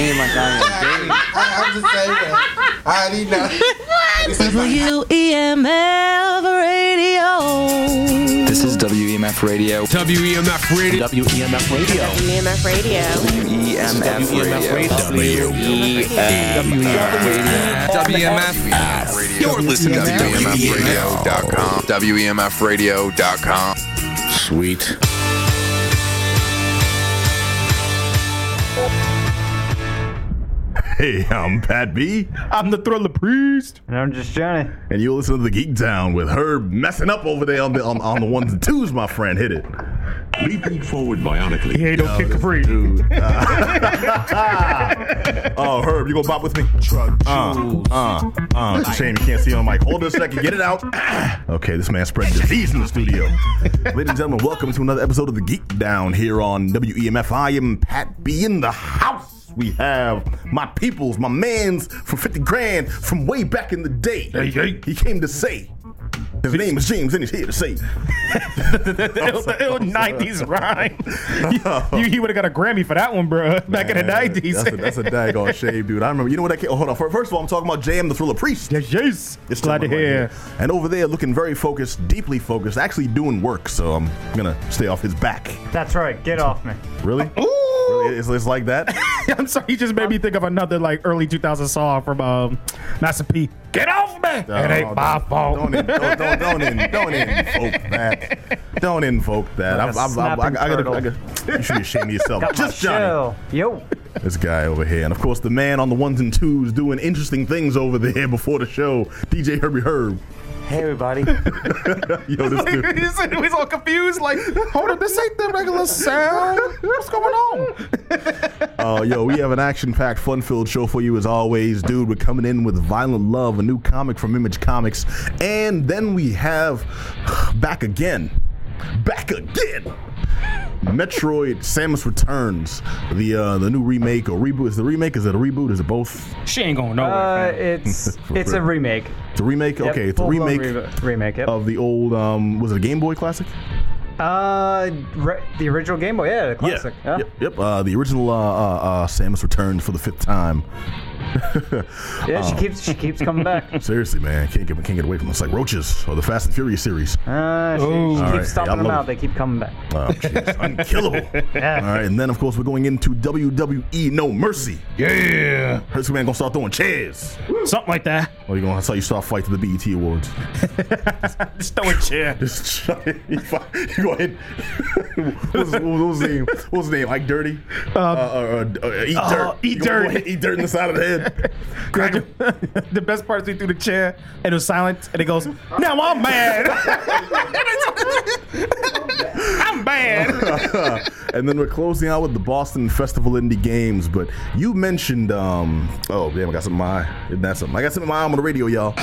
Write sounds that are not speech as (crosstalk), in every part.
game like I am. Game. I, I'm just saying that. I already know. WEMF Radio. This is WEMF Radio. WEMF Radio. WEMF Radio. WMF Radio. WEMF Radio. WMF. You're listening to WMFradio.com. WMFradio.com. Sweet. Hey, I'm Pat B, I'm the Thriller Priest. And I'm just Johnny. and you listen to the Geekdown with Herb messing up over there on the on, on the ones and twos. My friend, hit it. Leaping forward bionically. He ain't no kick capri. Dude. (laughs) oh, Herb, you gonna bop with me? Uh, uh, uh. It's a shame you can't see on mic. Hold it a second. Get it out. (clears throat) okay, this man spread disease in the studio. Ladies and gentlemen, welcome to another episode of the Geekdown here on WEMF. I am Pat B in the house. We have my peoples, my mans from 50 grand from way back in the day. Hey, hey. He came to say. His name is James, and he's here to say. (laughs) It was the old (laughs) 90s rhyme. (laughs) You, you, would have got a Grammy for that one, bro. Back in the Man, 90s. That's a, that's a daggone shame, dude. I remember. You know what? I came, oh, hold on. First of all, I'm talking about JM the Thriller Priest. yes, yes. It's Glad to someone right hear. here. And over there, looking very focused, deeply focused, actually doing work. So I'm gonna stay off his back. That's right. Get off me. Really? Really? It's, it's like that? I'm sorry, you just made me think of another like early 2000 song from um, Master P. Get off me! it ain't my fault. Don't, in, don't, don't, don't, in, (laughs) don't invoke that. Don't invoke that. Like a I'm, I'm, I'm, I, I, snapping gotta, turtle. I gotta, you should be ashamed of yourself. Got Just Johnny. shell. Yo. This guy over here. And of course, the man on the ones and twos doing interesting things over there before the show, DJ Herbie Herb. Hey, everybody. (laughs) Yo, this dude. he's, he's all confused, like, hold up, this ain't the regular sound. What's going on? (laughs) Uh, yo, we have an action-packed, fun-filled show for you as always, dude. We're coming in with Violent Love, a new comic from Image Comics, and then we have (sighs) back again, back again. Metroid: Samus Returns, the uh, the new remake or reboot. Is the remake? Is it a reboot? Is it both? She ain't going nowhere. Uh, fam. it's (laughs) it's a remake. It's a remake. Yep, okay, it's a remake re- remake. Yep. of the old. Um, was it a Game Boy Classic? Uh, re- the original Game Boy. Yeah, the classic. Yeah. Yep. Yep. Uh, the original uh, uh, uh, Samus Returns for the fifth time. (laughs) Yeah, she keeps she keeps coming back. (laughs) Seriously, man, can't get can't get away from us like roaches or the Fast and Furious series. Uh, she, she keeps All right, stomping I them out. it. They keep coming back. Oh, jeez, unkillable. (laughs) All right, and then of course we're going into WWE No Mercy. yeah. This man gonna start throwing chairs. Something like that. Or you gonna that's how you start fight to the BET Awards. Just throw a chair. Just you go ahead. what's, what was his name? What's his name? Like Dirty. Uh, uh, uh, uh, eat uh, dirt. Eat You gonna go Dirt. Eat dirt in the side of the head. Him. (laughs) the best part is he threw the chair and it was silent and it goes, Now I'm mad. (laughs) I'm mad. (laughs) and then we're closing out with the Boston Festival Indie Games. But you mentioned, um, oh damn, I got something in my eye. Isn't something? I got something in my arm on the radio, y'all.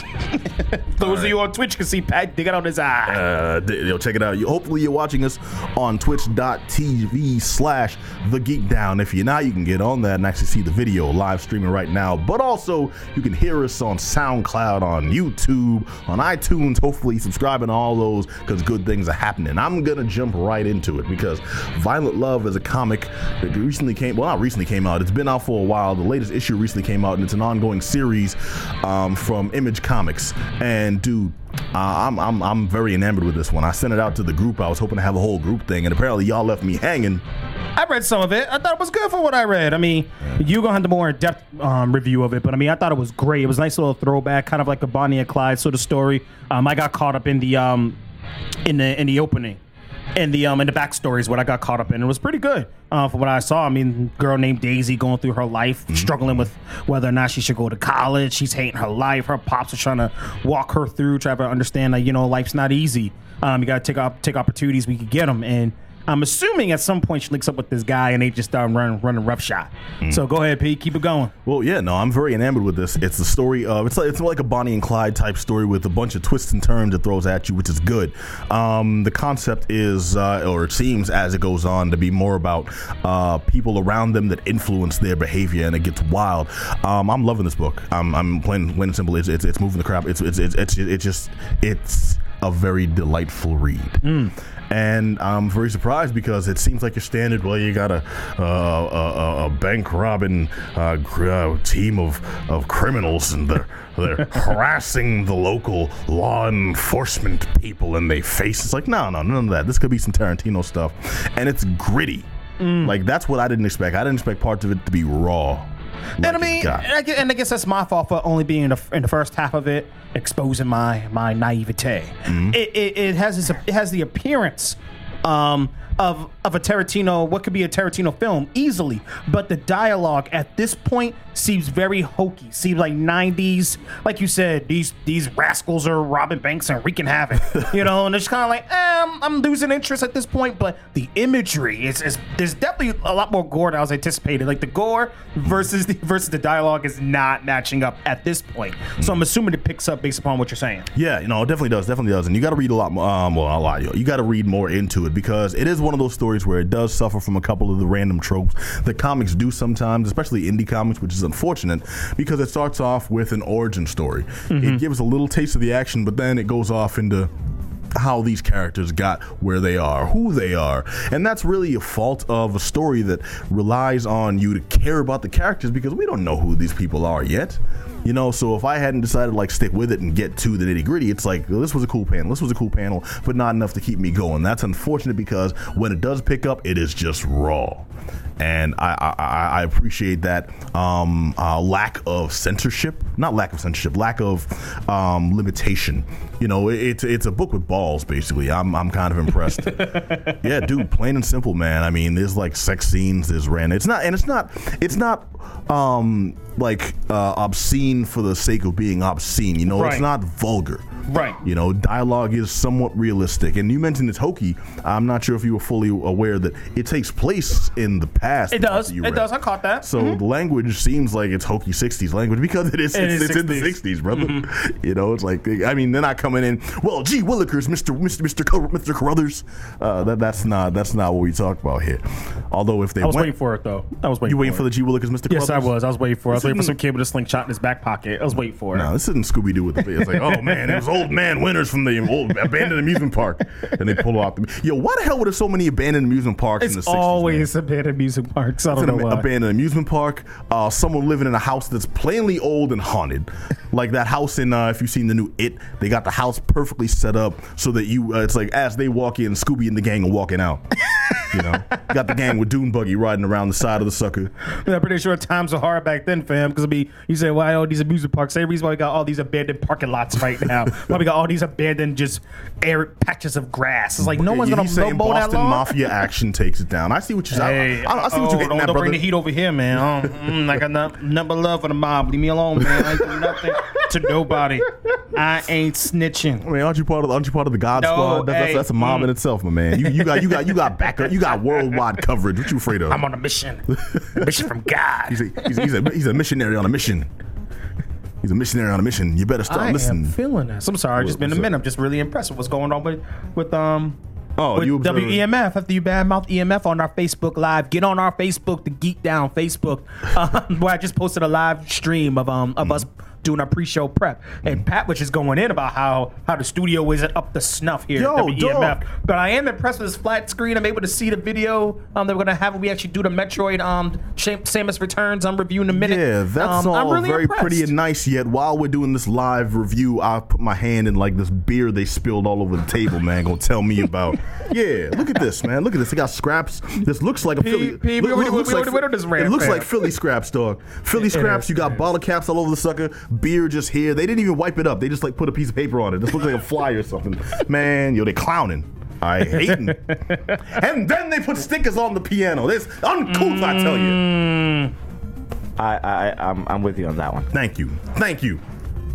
Those of you on Twitch can see Pat dig it on his eye. Uh, yo, check it out. You, hopefully, you're watching us on twitch.tv slash the geek down. If you're not, you can get on that and actually see the video live streaming right now. But also, you can hear us on SoundCloud, on YouTube, on iTunes. Hopefully, subscribing to all those because good things are happening. I'm to jump right into it because Violent Love is a comic that recently came, well, not recently came out, it's been out for a while. The latest issue recently came out, and it's an ongoing series um, from Image Comics. And, dude, uh, I'm, I'm I'm very enamored with this one. I sent it out to the group. I was hoping to have a whole group thing, and apparently y'all left me hanging. I read some of it. I thought it was good for what I read. I mean, you gonna have the more in-depth um, review of it, but I mean, I thought it was great. It was a nice little throwback, kind of like a Bonnie and Clyde sort of story. Um, I got caught up in the um, in the in the opening, in the um, and the backstory is what I got caught up in. It was pretty good uh, from what I saw. I mean, girl named Daisy going through her life, struggling with whether or not she should go to college. She's hating her life. Her pops are trying to walk her through, try to understand that you know life's not easy. Um, you got to take op- take opportunities we could get them and. I'm assuming at some point she links up with this guy and they just start running running roughshod. So go ahead, Pete, keep it going. Well, yeah, no, I'm very enamored with this. It's the story of it's like it's like a Bonnie and Clyde type story with a bunch of twists and turns it throws at you, which is good. Um, the concept is, uh, or it seems as it goes on, to be more about uh, people around them that influence their behavior, and it gets wild. Um, I'm loving this book. I'm, I'm plain, plain and simple. It's, it's it's moving the crap. It's it's it's it's, it's just it's a very delightful read. Hmm. And I'm very surprised because it seems like your standard. Well, you got a uh, a, a, a bank robbing uh, gr- uh, team of, of criminals, and they're (laughs) they're harassing the local law enforcement people, and they face. It's like no, no, none of that. This could be some Tarantino stuff, and it's gritty. Mm. Like that's what I didn't expect. I didn't expect parts of it to be raw. And I mean, and I, guess, and I guess that's my fault for only being in the, in the first half of it, exposing my my naivete. Mm-hmm. It, it, it has this, it has the appearance um, of of a Tarantino, what could be a Tarantino film easily, but the dialogue at this point seems very hokey. Seems like '90s, like you said, these these rascals are robbing banks and wreaking havoc, (laughs) you know. And it's kind of like, eh, I'm, I'm losing interest at this point. But the imagery is, is there's definitely a lot more gore than I was anticipated. Like the gore versus the versus the dialogue is not matching up at this point. So I'm assuming it picks up based upon what you're saying. Yeah, you know, it definitely does, definitely does, and you got to read a lot more. Um, well, a lot. You, you got to read more into it because it is one of those stories where it does suffer from a couple of the random tropes that comics do sometimes, especially indie comics, which is unfortunate because it starts off with an origin story. It mm-hmm. gives a little taste of the action, but then it goes off into how these characters got where they are, who they are. And that's really a fault of a story that relies on you to care about the characters because we don't know who these people are yet. You know, so if I hadn't decided to like stick with it and get to the nitty gritty, it's like well, this was a cool panel, this was a cool panel, but not enough to keep me going. That's unfortunate because when it does pick up, it is just raw and I, I, I- I appreciate that um, uh, lack of censorship, not lack of censorship, lack of um, limitation. You know, it, it's it's a book with balls, basically. I'm I'm kind of impressed. (laughs) yeah, dude, plain and simple, man. I mean, there's like sex scenes, there's random. It's not, and it's not, it's not um, like uh, obscene for the sake of being obscene. You know, it's not vulgar. Right. You know, dialogue is somewhat realistic. And you mentioned it's hokey. I'm not sure if you were fully aware that it takes place in the past. It does. It read. does. I caught that. So the language seems like it's hokey 60s language (laughs) because it is. It it's is it's in the 60s, brother. (laughs) You know, it's like I mean, they're not coming in. Well, gee, Willikers, Mister Mister Car- Mister Carruthers. Uh, that that's not that's not what we talk about here. Although if they I was went, waiting for it though. I was waiting. you waiting for for the G Willikers, Mister Yes, I was. I was waiting for. it. I was waiting for some kid with a slingshot in his back pocket. I was waiting for it. No, this isn't Scooby Doo with the. It's like, oh man, it was (laughs) old man winners from the old abandoned amusement park, and they pull off the. Yo, why the hell were there so many abandoned amusement parks in the It's 60s? man? always abandoned amusement parks. I don't It's know an why. abandoned amusement park. Uh, someone living in a house that's plainly old and haunted, like that house in. Uh, if you've seen the new It, they got the house perfectly set up so that you. Uh, it's like as they walk in, Scooby and the gang are walking out. you know, (laughs) got the gang with Dune buggy riding around the side of the sucker. I'm pretty sure times were hard back then, fam. Because mean, you say, why all these amusement parks? Same reason why we got all these abandoned parking lots right now. (laughs) why we got all these abandoned just air patches of grass. It's like no one's gonna saying mow that Boston lawn. Mafia action takes it down. I see what you're. Hey, I, I, I see what oh, you're getting don't, at, don't brother. bring the heat over here, man. Oh, (laughs) mm, I got no, nothing but love for the mob. Leave me alone, man. I ain't do nothing to nobody. I ain't snitching. I mean, aren't you part of? Aren't you part of the God No, Squad? That's, that's, hey, that's a mob in mm. itself, my man. You, you got you got you got backup. You got worldwide coverage. What you afraid of? I'm on a mission. A mission from God. He's (laughs) a, he's, a, he's, a, he's a missionary on a mission. He's a missionary on a mission. You better start I listening. am feeling this. I'm sorry. It's just been a minute. I'm just really impressed with what's going on with with um. Oh, with you WEMF after you badmouth EMF on our Facebook Live. Get on our Facebook, the Geekdown Facebook, um, (laughs) where I just posted a live stream of um of us doing our pre-show prep. And Pat was just going in about how how the studio isn't up to snuff here Yo, at WEMF. dog. But I am impressed with this flat screen. I'm able to see the video um, that we're gonna have when we actually do the Metroid um Samus Returns. I'm reviewing in a minute. Yeah, that's um, all really very impressed. pretty and nice. Yet while we're doing this live review, I put my hand in like this beer they spilled all over the table. Man, gonna tell me about. Yeah, look at this, man. Look at this. They got scraps. This looks like a Philly. P, we already- we went on this rant, It looks like Philly scraps, dog. Philly scraps. you got bottle caps all over the sucker. Beer just here. They didn't even wipe it up. They just like put a piece of paper on it. This looks like a fly or something. (laughs) Man, yo, they clowning. I hate it. (laughs) and then they put stickers on the piano. This uncouth, I tell you. Mm. I, I, I'm, I'm with you on that one. Thank you. Thank you.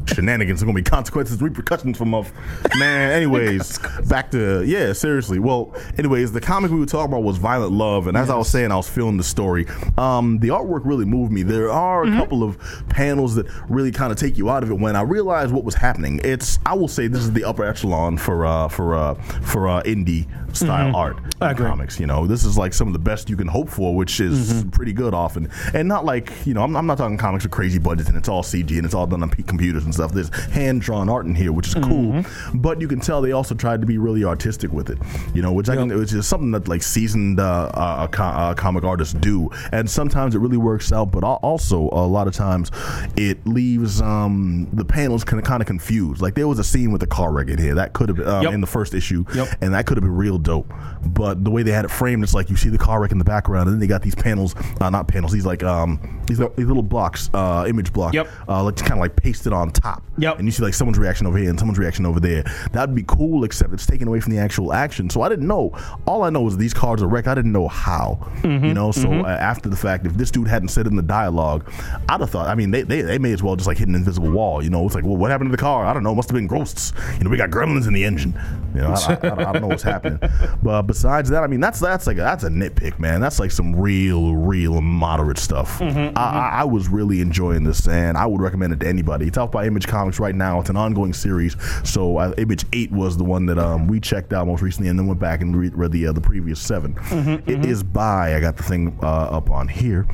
Shenanigans are gonna be consequences, repercussions from of man. (laughs) Anyways, back to yeah, seriously. Well, anyways, the comic we were talking about was Violent Love, and as I was saying, I was feeling the story. Um, the artwork really moved me. There are a couple of panels that really kind of take you out of it. When I realized what was happening, it's I will say this is the upper echelon for uh, for uh, for uh, indie style art in comics. You know, this is like some of the best you can hope for, which is pretty good often, and not like you know, I'm, I'm not talking comics with crazy budgets and it's all CG and it's all done on p- computers and and stuff. There's hand drawn art in here, which is cool. But you can tell they also tried to be really artistic with it. You know, which I can, which is something that like seasoned uh, uh, uh, comic artists do, and sometimes it really works out. But also a lot of times it leaves um, the panels kind of kind of confused. Like there was a scene with the car wreck in here that could have been um, Yep. in the first issue, Yep. and that could have been real dope. But the way they had it framed, it's like you see the car wreck in the background, and then they got these panels, uh, not panels, these like um these, these little blocks, uh, image block, Yep. uh, like kind of like pasted on top. Yep. And you see like someone's reaction over here and someone's reaction over there. That'd be cool, except it's taken away from the actual action. So I didn't know. All I know is these cards are wrecked. I didn't know how. Mm-hmm. You know. So uh, after the fact, if this dude hadn't said it in the dialogue, I'd have thought. I mean, they, they they may as well just like hit an invisible wall. You know, it's like, well, what happened to the car? I don't know. Must have been ghosts. You know, we got gremlins in the engine. You know, I, I, I, don't, I don't know what's happening. (laughs) But besides that, I mean, that's that's like that's a nitpick, man. That's like some real, real moderate stuff. Mm-hmm, I, I, I was really enjoying this, and I would recommend it to anybody. It's out by Image Comics right now. It's an ongoing series. So uh, Image Eight was the one that um, we checked out most recently, and then went back and re- read the uh, the previous 7 Mm-hmm, It is by I got the thing uh, up on here.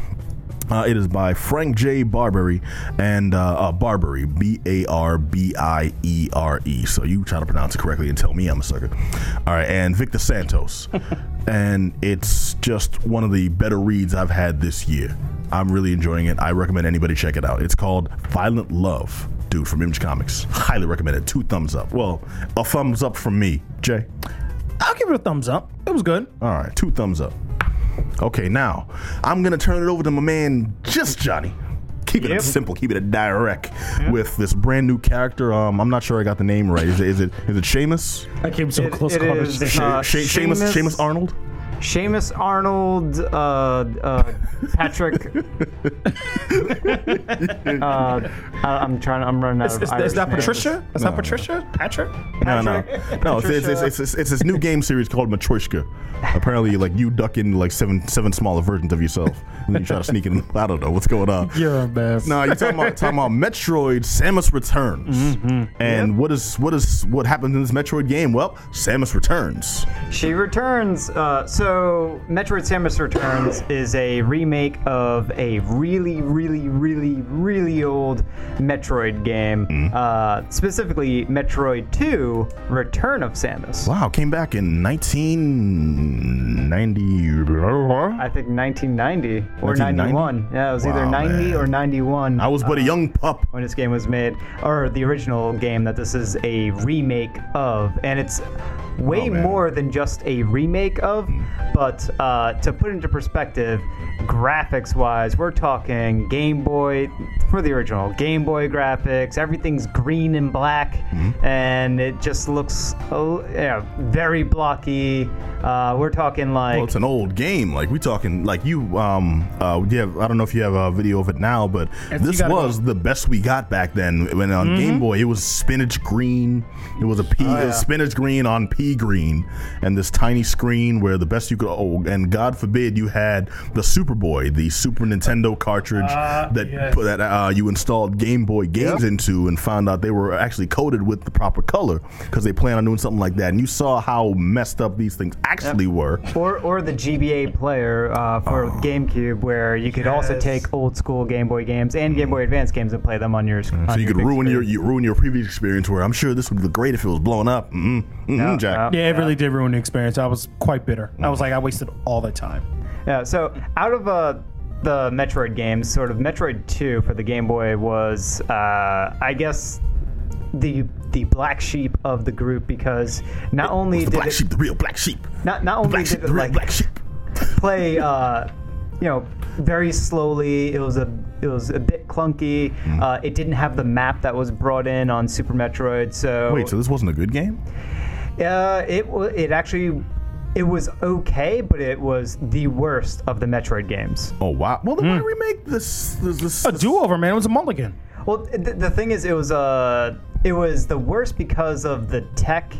Uh, it is by Frank J. Barbiere and uh, uh, Barbiere, B A R B I E R E. So you try to pronounce it correctly and tell me I'm a sucker. All right, and Victor Santos. (laughs) and it's just one of the better reads I've had this year. I'm really enjoying it. I recommend anybody check it out. It's called Violent Love. Dude from Image Comics. Highly recommend it. Two thumbs up. Well, a thumbs up from me. Jay? I'll give it a thumbs up. It was good. All right, two thumbs up. Okay, now I'm gonna turn it over to my man, just Johnny. Keeping Yep. it simple, Keep it direct with this brand new character. Um, I'm not sure I got the name right. Is it is it, is it Seamus? I came so It- close. it calling is, uh, She- Seamus, Seamus- Seamus Arnold. Seamus Arnold, uh, uh, Patrick. (laughs) uh, I, I'm trying. I'm running out Is, of. is, is that names. Patricia? Is that Patricia? Patrick? No, no, no. It's, it's, it's, it's, it's, it's this new game series called Matryoshka. Apparently, like you duck in like seven seven smaller versions of yourself, and then you try to sneak in. I don't know what's going on. You're a mess. No, you're talking about talking about Metroid Samus Returns. Mm-hmm. And what is what is what happens in this Metroid game? Well, Samus returns. She returns. Uh, so, Metroid Samus Returns is a remake of a really, really, really, really old Metroid game. Mm-hmm. Uh, specifically, Metroid 2: Return of Samus. Wow, came back in 1990. I think 1990 or 1990? 91. Yeah, it was either Wow, 90 or 91. I was but a young pup. when this game was made, or the original game that this is a remake of, and it's way Oh, more than just a remake of. But uh, to put into perspective, graphics-wise, we're talking Game Boy for the original Game Boy graphics. Everything's green and black, Mm-hmm. and it just looks oh, yeah, very blocky. Uh, we're talking like Well, it's an old game. Like we're talking like you. Um, uh, you have. I don't know if you have a video of it now, but If this was go- the best we got back then. When on Game Boy, it was spinach green. It was a pea, it was spinach green on pea green, and this tiny screen where the best you could. Oh, and God forbid you had the Superboy, the Super Nintendo cartridge that yes. put that uh, you installed Game Boy games into, and found out they were actually coated with the proper color because they plan on doing something like that. And you saw how messed up these things actually were. Or, or the GBA player uh, for Oh. GameCube, where you could also take old school Game Boy games and Game Boy Advance games and play them on your. Mm. So you could ruin your you ruin your previous experience. Where I'm sure this would look great if it was blown up. Mm-hmm. Mm-hmm, Yeah, Jack. yeah. Yeah, it really did ruin the experience. I was quite bitter. I was like, I wasted all the time. Yeah. So out of uh, the Metroid games, sort of Metroid Two for the Game Boy was, uh, I guess, the the black sheep of the group because not only the did black it, sheep, the real black sheep. not not The only black sheep, did the it real like black sheep. play uh you know very slowly it was a it was a bit clunky Mm-hmm. uh, it didn't have the map that was brought in on super metroid so Wait, so this wasn't a good game? uh, it it actually it was okay but it was the worst of the metroid games Oh wow. Well, then why remake this? This, this, A do over, man. It was a mulligan. well th- the thing is it was uh it was the worst because of the tech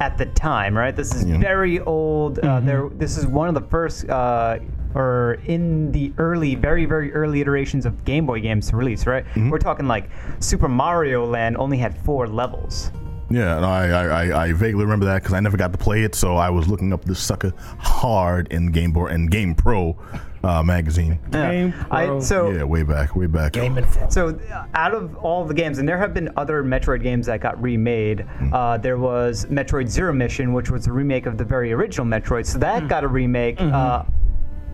at the time right this is very old uh, there this is one of the first uh or in the early, very, very early iterations of Game Boy games to release, right? We're talking like Super Mario Land only had four levels. Yeah, no, I, I, I- I vaguely remember that because I never got to play it, so I was looking up this sucker hard in Game Boy and Game Pro uh, magazine. Game I, Pro. so Yeah, way back, way back. So, uh, out of all the games, and there have been other Metroid games that got remade. Uh, there was Metroid Zero Mission, which was a remake of the very original Metroid. So that got a remake. Uh,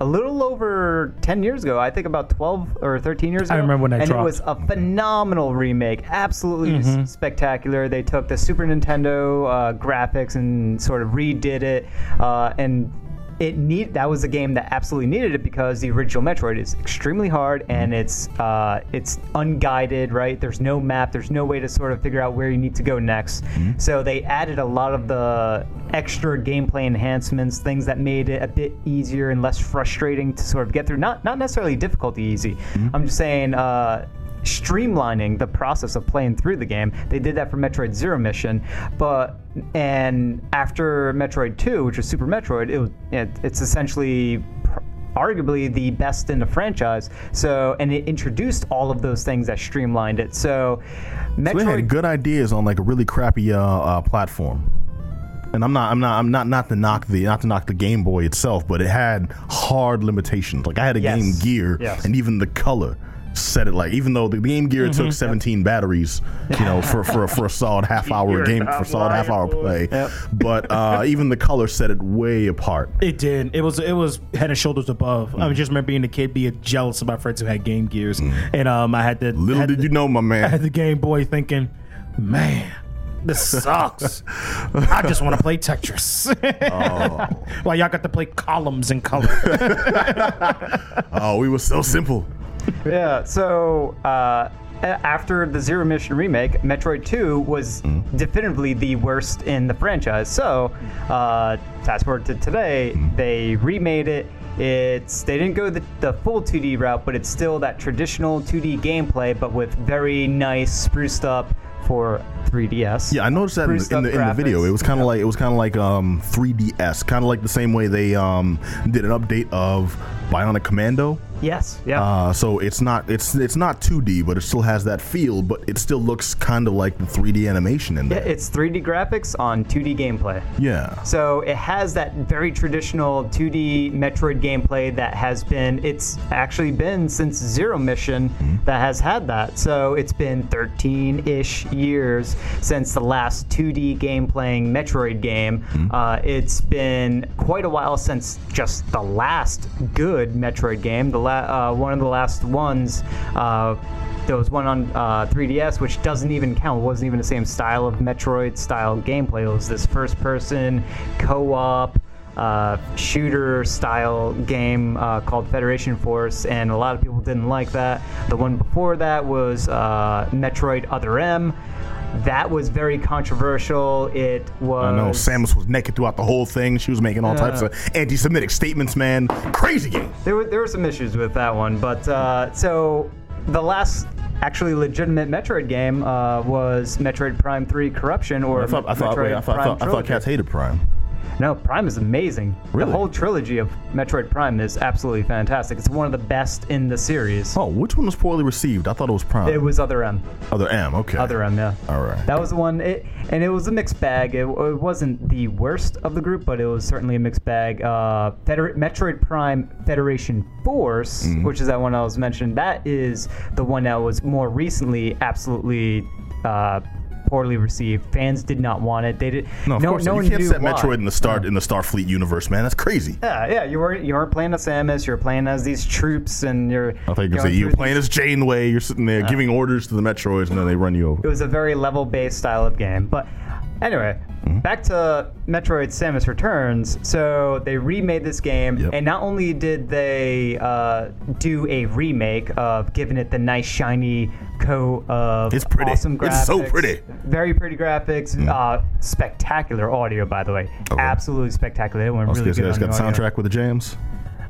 a little over 10 years ago, I think about 12 or 13 years ago. I remember when that And dropped. it was a phenomenal remake. Absolutely s- spectacular. They took the Super Nintendo uh, graphics and sort of redid it. Uh, and it need that was a game that absolutely needed it because the original Metroid is extremely hard and it's uh, it's unguided, right? There's no map, there's no way to sort of figure out where you need to go next. So they added a lot of the extra gameplay enhancements, things that made it a bit easier and less frustrating to sort of get through. Not not necessarily difficulty easy. I'm just saying. Uh, streamlining the process of playing through the game. They did that for Metroid Zero Mission, but and after Metroid 2, which was Super Metroid, it was it, it's essentially arguably the best in the franchise. So and it introduced all of those things that streamlined it. So So Metroid had good ideas on like a really crappy uh, uh, platform. And I'm not, I'm not, I'm not, not to knock the, not to knock the Game Boy itself, but it had hard limitations. Like I had a Yes. Game Gear, Yes. and even the color said it. Like even though the Game Gear Mm-hmm. took 17 batteries, you know, for for for a solid half hour You're game, for a solid half hour lying, play. But uh, even the color set it way apart. It did. It was it was head and shoulders above. I just remember being a kid, being jealous of my friends who had Game Gears, and um, I had the Little had did the- you know, my man, I had the Game Boy, thinking, man. This (laughs) sucks. I just want to play Tetris. (laughs) While y'all got to play columns in color. (laughs) Oh, we were so simple. (laughs) Yeah, so uh, after the Zero Mission remake, Metroid 2 was definitively the worst in the franchise. So, uh, fast forward to today, they remade it. It's they didn't go the, the full 2D route, but it's still that traditional 2D gameplay, but with very nice spruced up for 3DS. Yeah, I noticed that in the, in the, in the video. It was kind of like it was kind of like um 3DS, kind of like the same way they um did an update of Bionic Commando. Yes, yeah. Uh, so it's not it's it's not 2D, but it still has that feel. But it still looks kind of like the 3D animation in Yeah, there. it's 3D graphics on 2D gameplay. Yeah. So it has that very traditional 2D Metroid gameplay that has been, it's actually been since Zero Mission that has had that. So it's been 13 ish years since the last 2D game playing Metroid game. Uh, it's been quite a while since just the last good Metroid game, the la- uh, one of the last ones. Uh, there was one on uh, 3DS, which doesn't even count. It wasn't even the same style of Metroid style gameplay. It was this first person co op uh, shooter style game uh, called Federation Force, and a lot of people didn't like that. The one before that was uh, Metroid Other M. That was very controversial. It was. I know Samus was naked throughout the whole thing. She was making all types of anti-Semitic statements. Man, crazy game. There were there were some issues with that one, but uh, so the last actually legitimate Metroid game uh, was Metroid Prime Three Corruption, or I thought I thought Metroid wait, I thought, I Prime thought, I thought Trilogy. cats hated Prime. No, Prime is amazing. Really? The whole trilogy of Metroid Prime is absolutely fantastic. It's one of the best in the series. Oh, which one was poorly received? I thought it was Prime. It was Other M. Other M. Okay. Other M, yeah. All right. That was the one, it, and it was a mixed bag. It, it wasn't the worst of the group, but it was certainly a mixed bag. Uh, Feder- Metroid Prime Federation Force, Mm-hmm. which is that one I was mentioning, that is the one that was more recently absolutely uh, poorly received. Fans did not want it. They did. No, of course. no you one can't set why. Metroid in the start in the Starfleet universe, man. That's crazy. Yeah, yeah. You weren't you weren't playing as Samus. You're playing as these troops, and you're. I think you were say you through were playing as Janeway. You're sitting there giving orders to the Metroids, and then they run you over. It was a very level based style of game. But anyway, Mm-hmm. back to Metroid Samus Returns. So they remade this game, Yep. and not only did they uh, do a remake of giving it the nice shiny coat of It's pretty. awesome graphics. It's so pretty. Very pretty graphics. Uh, spectacular audio, by the way. Okay. Absolutely spectacular. It went really good. it's got the audio. soundtrack with the jams.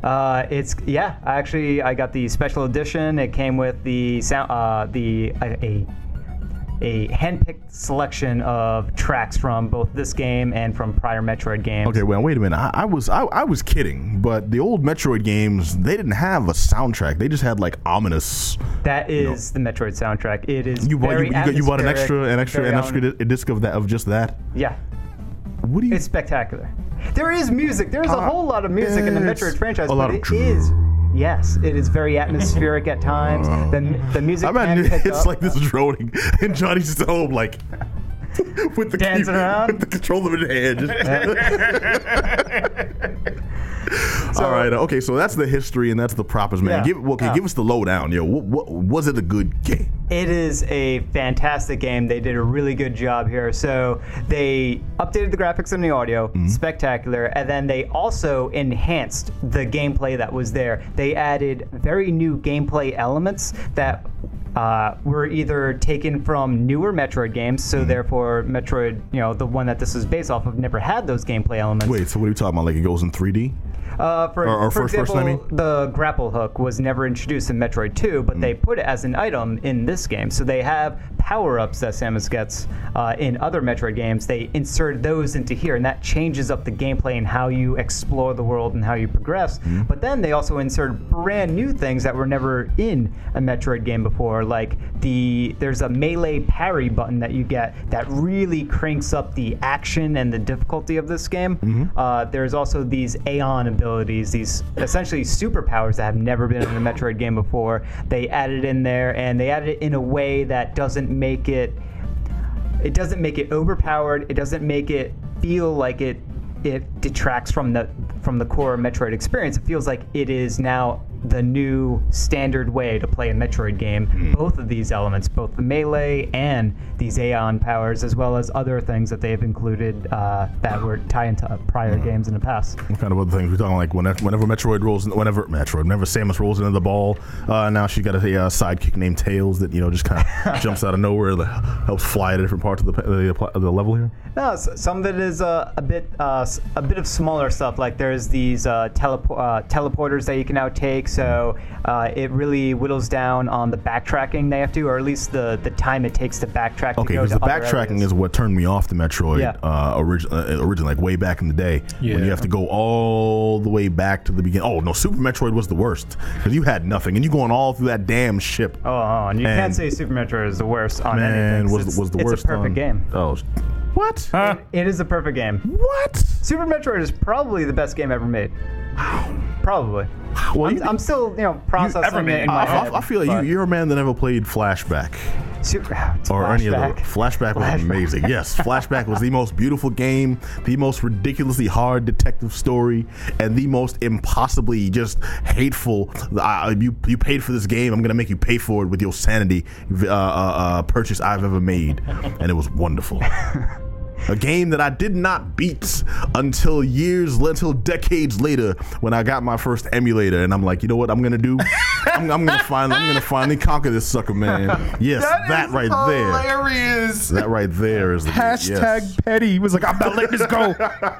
Uh, it's yeah. Actually, I got the special edition. It came with the sound, uh, the a, a a handpicked selection of tracks from both this game and from prior Metroid games. Okay, well, wait a minute. I, I was I, I was kidding, but the old Metroid games they didn't have a soundtrack. They just had like ominous. That is the Metroid soundtrack. It is You bought very you, you, you bought an extra an extra an extra disc of that of just that. Yeah, What do you? it's spectacular. There is music. There's a Uh, whole lot of music in the Metroid franchise, a lot but of it is. Yes, it is very atmospheric at times. The, the music I imagine can pick it's up. like this droning, and Johnny's just at home like. (laughs) With the Dancing key- around? with the controller in hand. just- (laughs) (laughs) (laughs) All right, okay, so that's the history and that's the props, man. Yeah. Give, okay, Yeah. give us the lowdown, yo. What, what, was it a good game? It is a fantastic game. They did a really good job here. So they updated the graphics and the audio, Mm-hmm. spectacular, and then they also enhanced the gameplay that was there. They added very new gameplay elements that uh, were either taken from newer Metroid games, so Mm-hmm. therefore Metroid, you know, the one that this is based off of, never had those gameplay elements. Wait, so what are you talking about? Like it goes in 3D? Uh, for, Or- or for first person, example, I mean? the grapple hook was never introduced in Metroid 2, but Mm. they put it as an item in this game. So they have power ups that Samus gets uh, in other Metroid games. They insert those into here, and that changes up the gameplay and how you explore the world and how you progress. Mm-hmm. But then they also insert brand new things that were never in a Metroid game before, like the there's a melee parry button that you get that really cranks up the action and the difficulty of this game. Mm-hmm. Uh, there's also these Aeion abilities, these essentially superpowers that have never been in a Metroid game before. They added in there, and they added it in a way that doesn't make it. It doesn't make it overpowered. It doesn't make it feel like it it detracts from the from the core Metroid experience. It feels like it is now the new standard way to play a Metroid game. Both of these elements, both the melee and these Aeion powers, as well as other things that they've included uh, that were tied into prior games in the past. What kind of other things we're talking like whenever, whenever Metroid rolls, in, whenever Metroid, whenever Samus rolls into the ball, uh, now she's got a, uh sidekick named Tails that you know just kind of (laughs) jumps out of nowhere, that helps fly to different parts of the the, the level here. No, some of it is uh, a bit uh, a bit of smaller stuff. Like there's these uh, telepo- uh, teleporters that you can now take. So uh, it really whittles down on the backtracking they have to, or at least the, the time it takes to backtrack. Okay, to go because the backtracking areas. is what turned me off the Metroid Yeah. uh, origi- uh, originally, like way back in the day. When you have to go all the way back to the beginning. Oh no, Super Metroid was the worst because you had nothing, and you're going all through that damn ship. Oh, oh, and you Man. can't say Super Metroid is the worst on Man, anything. was It's- was the it's worst. a perfect on- game. Oh, sh- what? It is a perfect game. what? Super Metroid is probably the best game ever made. Probably. Well, I'm, you- I'm still, you know, processing ever it in my I, head. I, feel like but you, you're a man that never played Flashback. Super, or any of the Flashback. Flashback was amazing. Yes, (laughs) Flashback was the most beautiful game, the most ridiculously hard detective story, and the most impossibly just hateful. Uh, you you paid for this game. I'm gonna make you pay for it with your sanity uh, uh, uh, purchase I've ever made, and it was wonderful. (laughs) A game that I did not beat until years, until decades later, when I got my first emulator, and I'm like, you know what, I'm gonna do? (laughs) I'm, I'm gonna finally, I'm gonna finally conquer this sucker, man. Yes, that, right there. Hilarious. That right there is the Hashtag yes. petty. He was like, I'm not letting this go.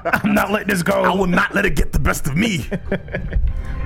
I'm not letting this go. I will not let it get the best of me. (laughs)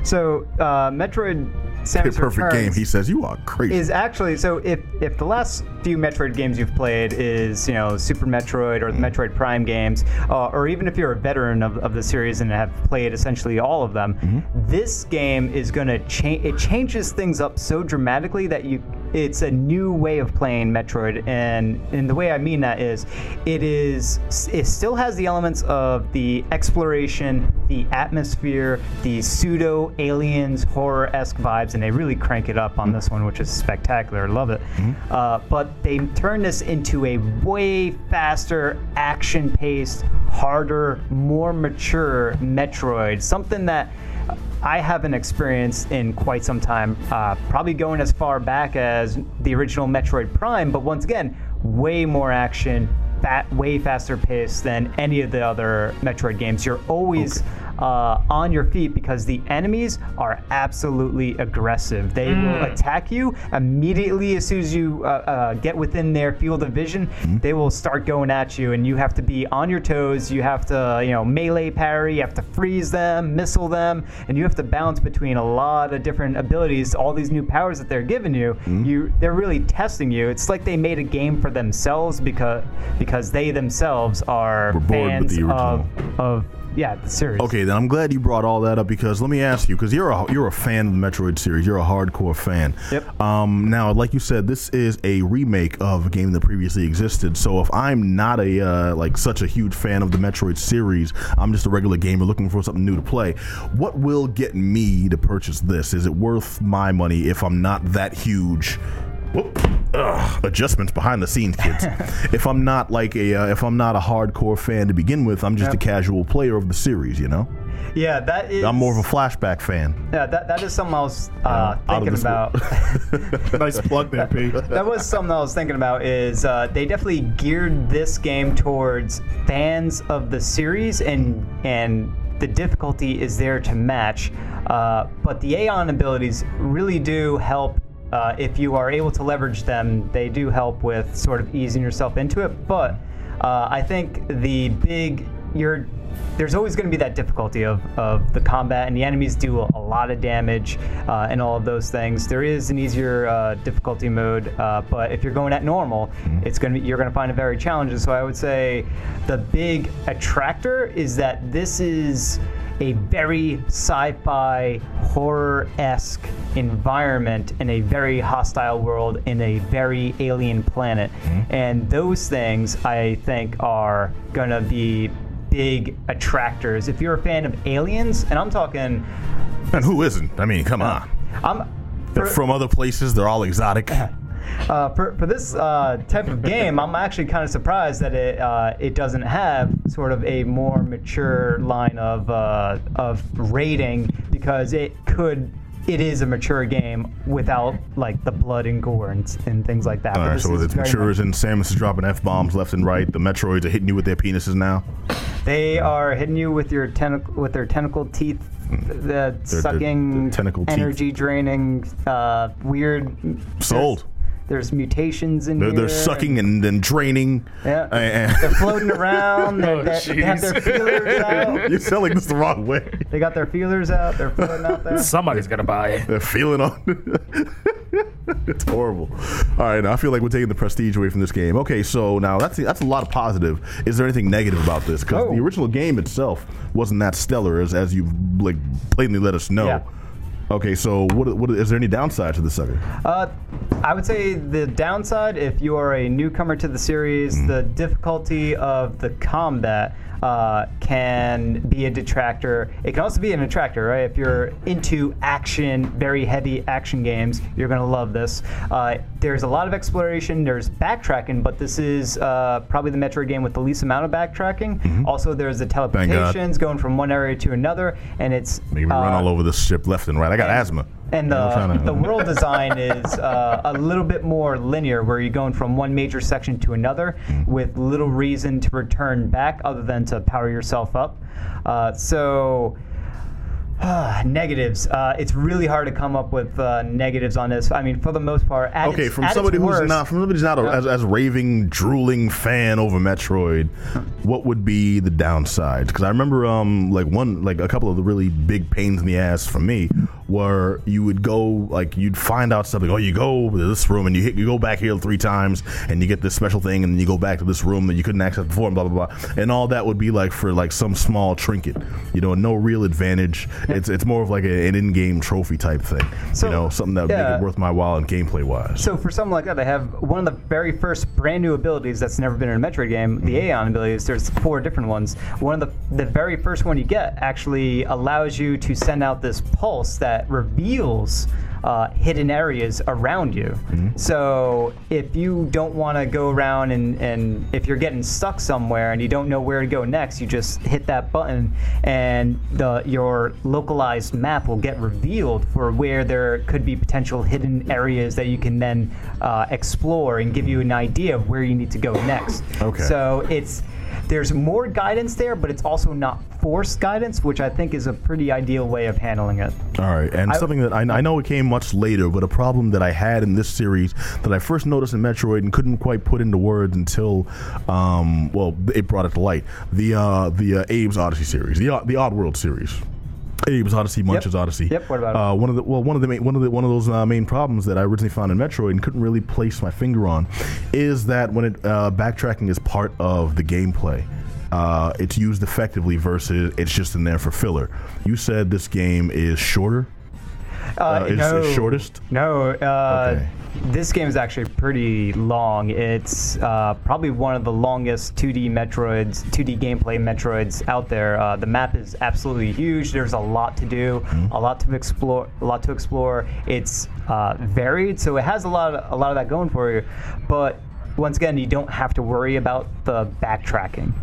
So, uh, Metroid Samus Perfect Returns game. He says you are crazy. is actually so. If if the last few Metroid games you've played is you know Super Metroid or the Metroid Prime games, uh, or even if you're a veteran of, of the series and have played essentially all of them, this game is going to change. It changes things up so dramatically that you. It's a new way of playing Metroid, and and the way I mean that is, it is it still has the elements of the exploration, the atmosphere, the pseudo aliens horror esque vibes, and they really crank it up on this one, which is spectacular. Love it. Uh, but they turn this into a way faster, action paced, harder, more mature Metroid. Something that I haven't experienced in quite some time. Uh, probably going as far back as the original Metroid Prime, but once again, way more action, fat, way faster pace than any of the other Metroid games. You're always uh, on your feet because the enemies are absolutely aggressive. They will attack you immediately as soon as you uh, uh, get within their field of vision. They will start going at you, and you have to be on your toes. You have to, you know, melee parry. You have to freeze them, missile them, and you have to bounce between a lot of different abilities. All these new powers that they're giving you, you they're really testing you. It's like they made a game for themselves because because they themselves are Were bored with fans the of of yeah the series. Okay, then I'm glad you brought all that up because let me ask you, because you're a you're a fan of the Metroid series, you're a hardcore fan. Yep. Um, now, like you said, this is a remake of a game that previously existed. So if I'm not a uh, like such a huge fan of the Metroid series, I'm just a regular gamer looking for something new to play. What will get me to purchase this? Is it worth my money if I'm not that huge? Whoop. Ugh, adjustments behind the scenes, kids. (laughs) if I'm not like a, uh, if I'm not a hardcore fan to begin with, I'm just Yep. a casual player of the series. You know, Yeah, that is. I'm more of a flashback fan. Yeah, that, that is something I was uh, Out thinking about. (laughs) nice plug there, P. (laughs) that was something I was thinking about. Is uh, they definitely geared this game towards fans of the series, and and the difficulty is there to match. Uh, but the Aeion abilities really do help. Uh, if you are able to leverage them, they do help with sort of easing yourself into it. But uh, I think the big you're there's always going to be that difficulty of, of the combat, and the enemies do a, a lot of damage uh, and all of those things. There is an easier uh, difficulty mode, uh, but if you're going at normal, it's going to you're going to find it very challenging. So I would say the big attractor is that this is a very sci-fi horror-esque environment in a very hostile world in a very alien planet mm-hmm. and those things i think are going to be big attractors if you're a fan of aliens and i'm talking And who isn't? I mean, come on. i'm They're from other places. They're all exotic. (laughs) uh, for, for this uh, type of game, I'm actually kind of surprised that it uh, it doesn't have sort of a more mature line of uh, of rating because it could. It is a mature game without like the blood and gore and, and things like that. All But right, so it's mature much- and Samus is dropping f bombs left and right. The Metroids are hitting you with their penises now. They are hitting you with your tentacle with their tentacle teeth, the sucking, the tentacle teeth. energy draining, uh, weird. Sold. There's mutations in They're, here. they're sucking and then draining. Yeah. (laughs) And- They're floating around. They're, Oh, they're- they have their feelers out. (laughs) You're selling this the wrong way. They got their feelers out. They're floating out there. Somebody's gonna buy it. They're feeling on. (laughs) it's horrible. All right, now I feel like we're taking the prestige away from this game. Okay, so now that's that's a lot of positive. Is there anything negative about this? Because Oh. the original game itself wasn't that stellar, as as you've like plainly let us know. Yeah. Okay, so what what is there any downside to the sucker? Uh, I would say the downside, if you are a newcomer to the series, Mm-hmm. the difficulty of the combat uh, can be a detractor. It can also be an attractor, right? If you're into action, very heavy action games, you're going to love this. Uh, there's a lot of exploration, there's backtracking, but this is uh, probably the Metroid game with the least amount of backtracking. Also, there's the Mm-hmm. Teleportations going from one area to another, and it's. Making me run uh, all over this ship left and right. I got asthma. And the, the world design is uh, a little bit more linear, where you're going from one major section to another with little reason to return back other than to power yourself up. Uh, so. (sighs) negatives. Uh, it's really hard to come up with uh, negatives on this. I mean, for the most part, Okay, its, from somebody who's worst, not from somebody who's not a, as, as raving, drooling fan over Metroid, what would be the downsides? Because I remember, um, like one, like a couple of the really big pains in the ass for me were you would go, like you'd find out something. Oh, you go to this room and you hit, you go back here three times and you get this special thing, and then you go back to this room that you couldn't access before, and blah blah blah, and all that would be like for like some small trinket, you know, no real advantage. It's it's more of like a, an in-game trophy type thing, So, you know, something that would yeah. make it worth my while and gameplay wise. So for something like that, they have one of the very first brand new abilities that's never been in a Metroid game, the mm-hmm. Aeion abilities. There's four different ones. One of the the very first one you get actually allows you to send out this pulse that that reveals uh, hidden areas around you. So if you don't want to go around and, and if you're getting stuck somewhere and you don't know where to go next, you just hit that button and the your localized map will get revealed for where there could be potential hidden areas that you can then uh, explore and give you an idea of where you need to go next. Okay. So it's there's more guidance there, but it's also not forced guidance, which I think is a pretty ideal way of handling it. All right, and I- something that I, I know it came much later, but a problem that I had in this series that I first noticed in Metroid and couldn't quite put into words until, um, well, it brought it to light. The uh, the uh, Abe's Oddysee series, the Odd- the Oddworld series. Abe's Oddysee, Munch's Oddysee. Yep, what about it? uh, one of the well, one of the main, one of the one of those uh, main problems that I originally found in Metroid and couldn't really place my finger on is that when it uh, backtracking is part of the gameplay. Uh, it's used effectively versus it's just in there for filler. You said this game is shorter. Uh, is, no. shortest. No, uh, Okay. this game is actually pretty long. It's uh, probably one of the longest 2D Metroids, 2D gameplay Metroids out there. Uh, the map is absolutely huge. There's a lot to do, a lot to explore, a lot to explore. It's uh, varied, so it has a lot, of, a lot of that going for you. But once again, you don't have to worry about the backtracking.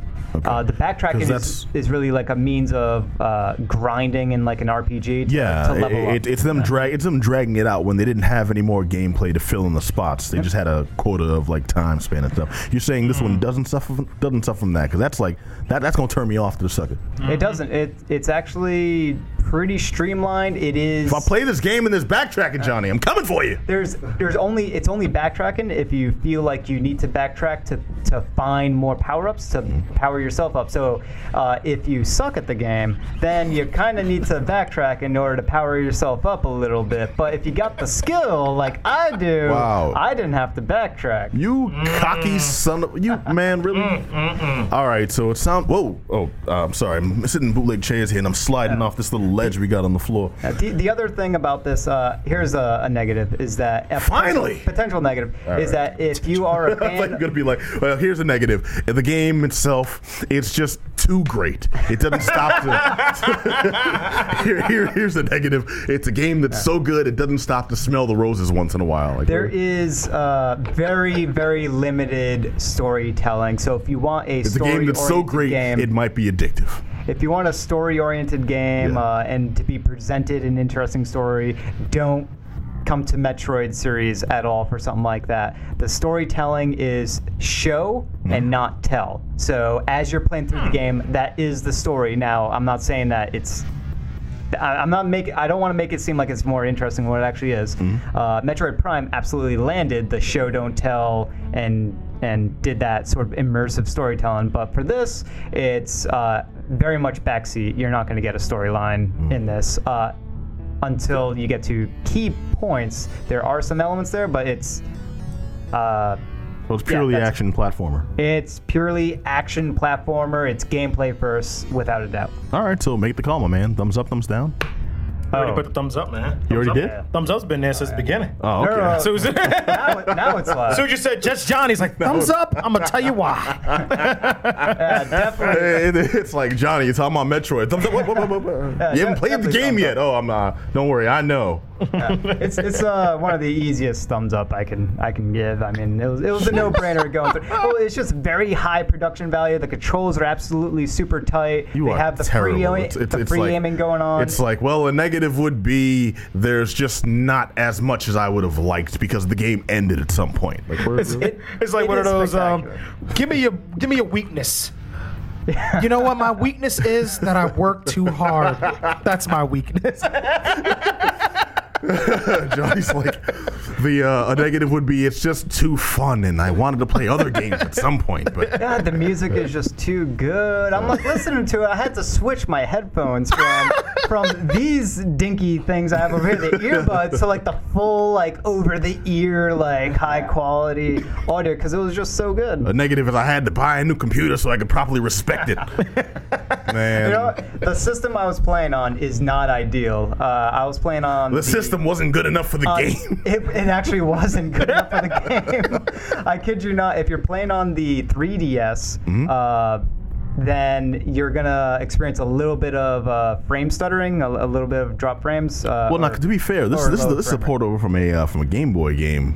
Uh, the backtracking is, is really like a means of uh, grinding in like an RPG to, Yeah, to level it, up. it's them drag it's them dragging it out when they didn't have any more gameplay to fill in the spots. They just had a quota of like time span and stuff. You're saying this Mm. one doesn't suffer from, doesn't suffer from that because that's like that that's gonna turn me off to the sucker. It doesn't. It it's actually pretty streamlined. It is. If I play this game and there's backtracking, Johnny, I'm coming for you. There's there's only it's only backtracking if you feel like you need to backtrack to to find more power ups to power yourself up. So uh, if you suck at the game, then you kind of need to backtrack in order to power yourself up a little bit. But if you got the skill like I do, Wow. I didn't have to backtrack. You cocky son of you man, really? All right, so it sounds. Whoa, oh, uh, I'm sorry. I'm sitting in bootleg chairs here and I'm sliding off this little ledge we got on the floor. The, the other thing about this, uh, here's a, a negative, is that a Finally! potential, potential negative is right. that if you are a (laughs) thought you were gonna be like, well, here's a negative. The game itself, it's just too great. It doesn't stop to. (laughs) here, here, here's the negative. It's a game that's so good it doesn't stop to smell the roses once in a while. Like, There is uh, very, very limited storytelling. So if you want a it's a game that's so great game, it might be addictive. If you want a story-oriented game Yeah. uh, and to be presented an interesting story, don't come to Metroid series at all for something like that. The storytelling is show Mm-hmm. and not tell. So as you're playing through the game, that is the story. Now, I'm not saying that it's I- I'm not making. I don't want to make it seem like it's more interesting than what it actually is. Mm-hmm. Uh, Metroid Prime absolutely landed the show don't tell and and did that sort of immersive storytelling. But for this, it's uh, very much backseat. You're not going to get a storyline Mm-hmm. in this uh, until you get to key points. There are some elements there, but it's. Uh, So it's purely that's- action platformer. it's purely action platformer. It's gameplay first, without a doubt. All right, so make the call, my man. Thumbs up, thumbs down. I already Oh. put the thumbs up, man. You already up. did? Thumbs up's been there since the beginning. Oh, okay. No, So now, it- now it's (laughs) live. So you just said just Johnny's like thumbs up. I'm gonna tell you why. (laughs) Yeah, definitely. It- it- it's like Johnny, you're talking about Metroid. Thumbs (laughs) up. what, what, what, what, what? you haven't played the definitely game thumbs yet. Oh, I'm. Uh, don't worry, I know. It's it's uh, one of the easiest thumbs up I can I can give. I mean, it was it was a no brainer going through. (laughs) Oh, it's just very high production value. The controls are absolutely super tight. You they are have the terrible. free, It's- it's- the free like- aiming going on. It's like, well, a negative would be there's just not as much as I would have liked because the game ended at some point. Like, where- It's, it's like It one of those. Um, give me a give me your weakness. You know what my weakness is? That I work too hard. (laughs) That's my weakness. (laughs) (laughs) Johnny's like, the uh, a negative would be it's just too fun, and I wanted to play other games at some point, but (laughs) God, the music is just too good. I'm like listening to it. I had to switch my headphones from from these dinky things I have over here, the earbuds, to like the full like over the ear like high quality audio because it was just so good. a negative is I had to buy a new computer so I could properly respect it. Man, (laughs) You know, the system I was playing on is not ideal. Uh, I was playing on the system wasn't good enough for the uh, game. (laughs) It, it actually wasn't good enough for the (laughs) game. I kid you not. If you're playing on the 3DS, Mm-hmm. uh, then you're gonna experience a little bit of uh, frame stuttering, a, a little bit of drop frames. Uh, Well, now to be fair, this this is this is a frame port over from a uh, from a Game Boy game.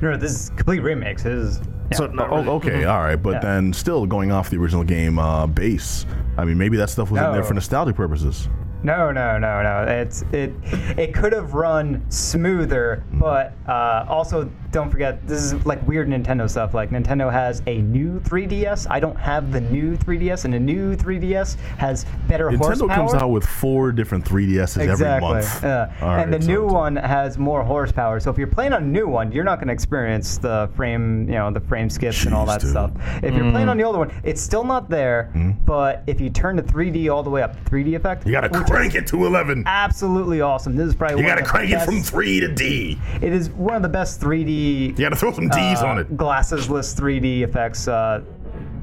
No, no, this is complete remakes. This is yeah, So not oh, really- okay, all right, but Yeah. then still going off the original game uh, base. I mean, maybe that stuff was in there for nostalgic purposes. No, no, no, no. It's it. It could have run smoother, but uh, also don't forget this is like weird Nintendo stuff. Like Nintendo has a new 3DS. I don't have the new 3DS, and the new 3DS has better Nintendo horsepower. Nintendo comes out with four different 3DSs every Exactly. month. Yeah. All right, and the so new it's- one has more horsepower. So if you're playing on a new one, you're not going to experience the frame, you know, the frame skips and all that dude. stuff. If you're playing on the older one, it's still not there. But if you turn the 3D all the way up, the 3D effect, You gotta which crank it to 11. Absolutely awesome. This is probably You of the crank it from 3 to D. It is one of the best 3D. You gotta throw some D's uh, on it. Glassesless 3D effects uh,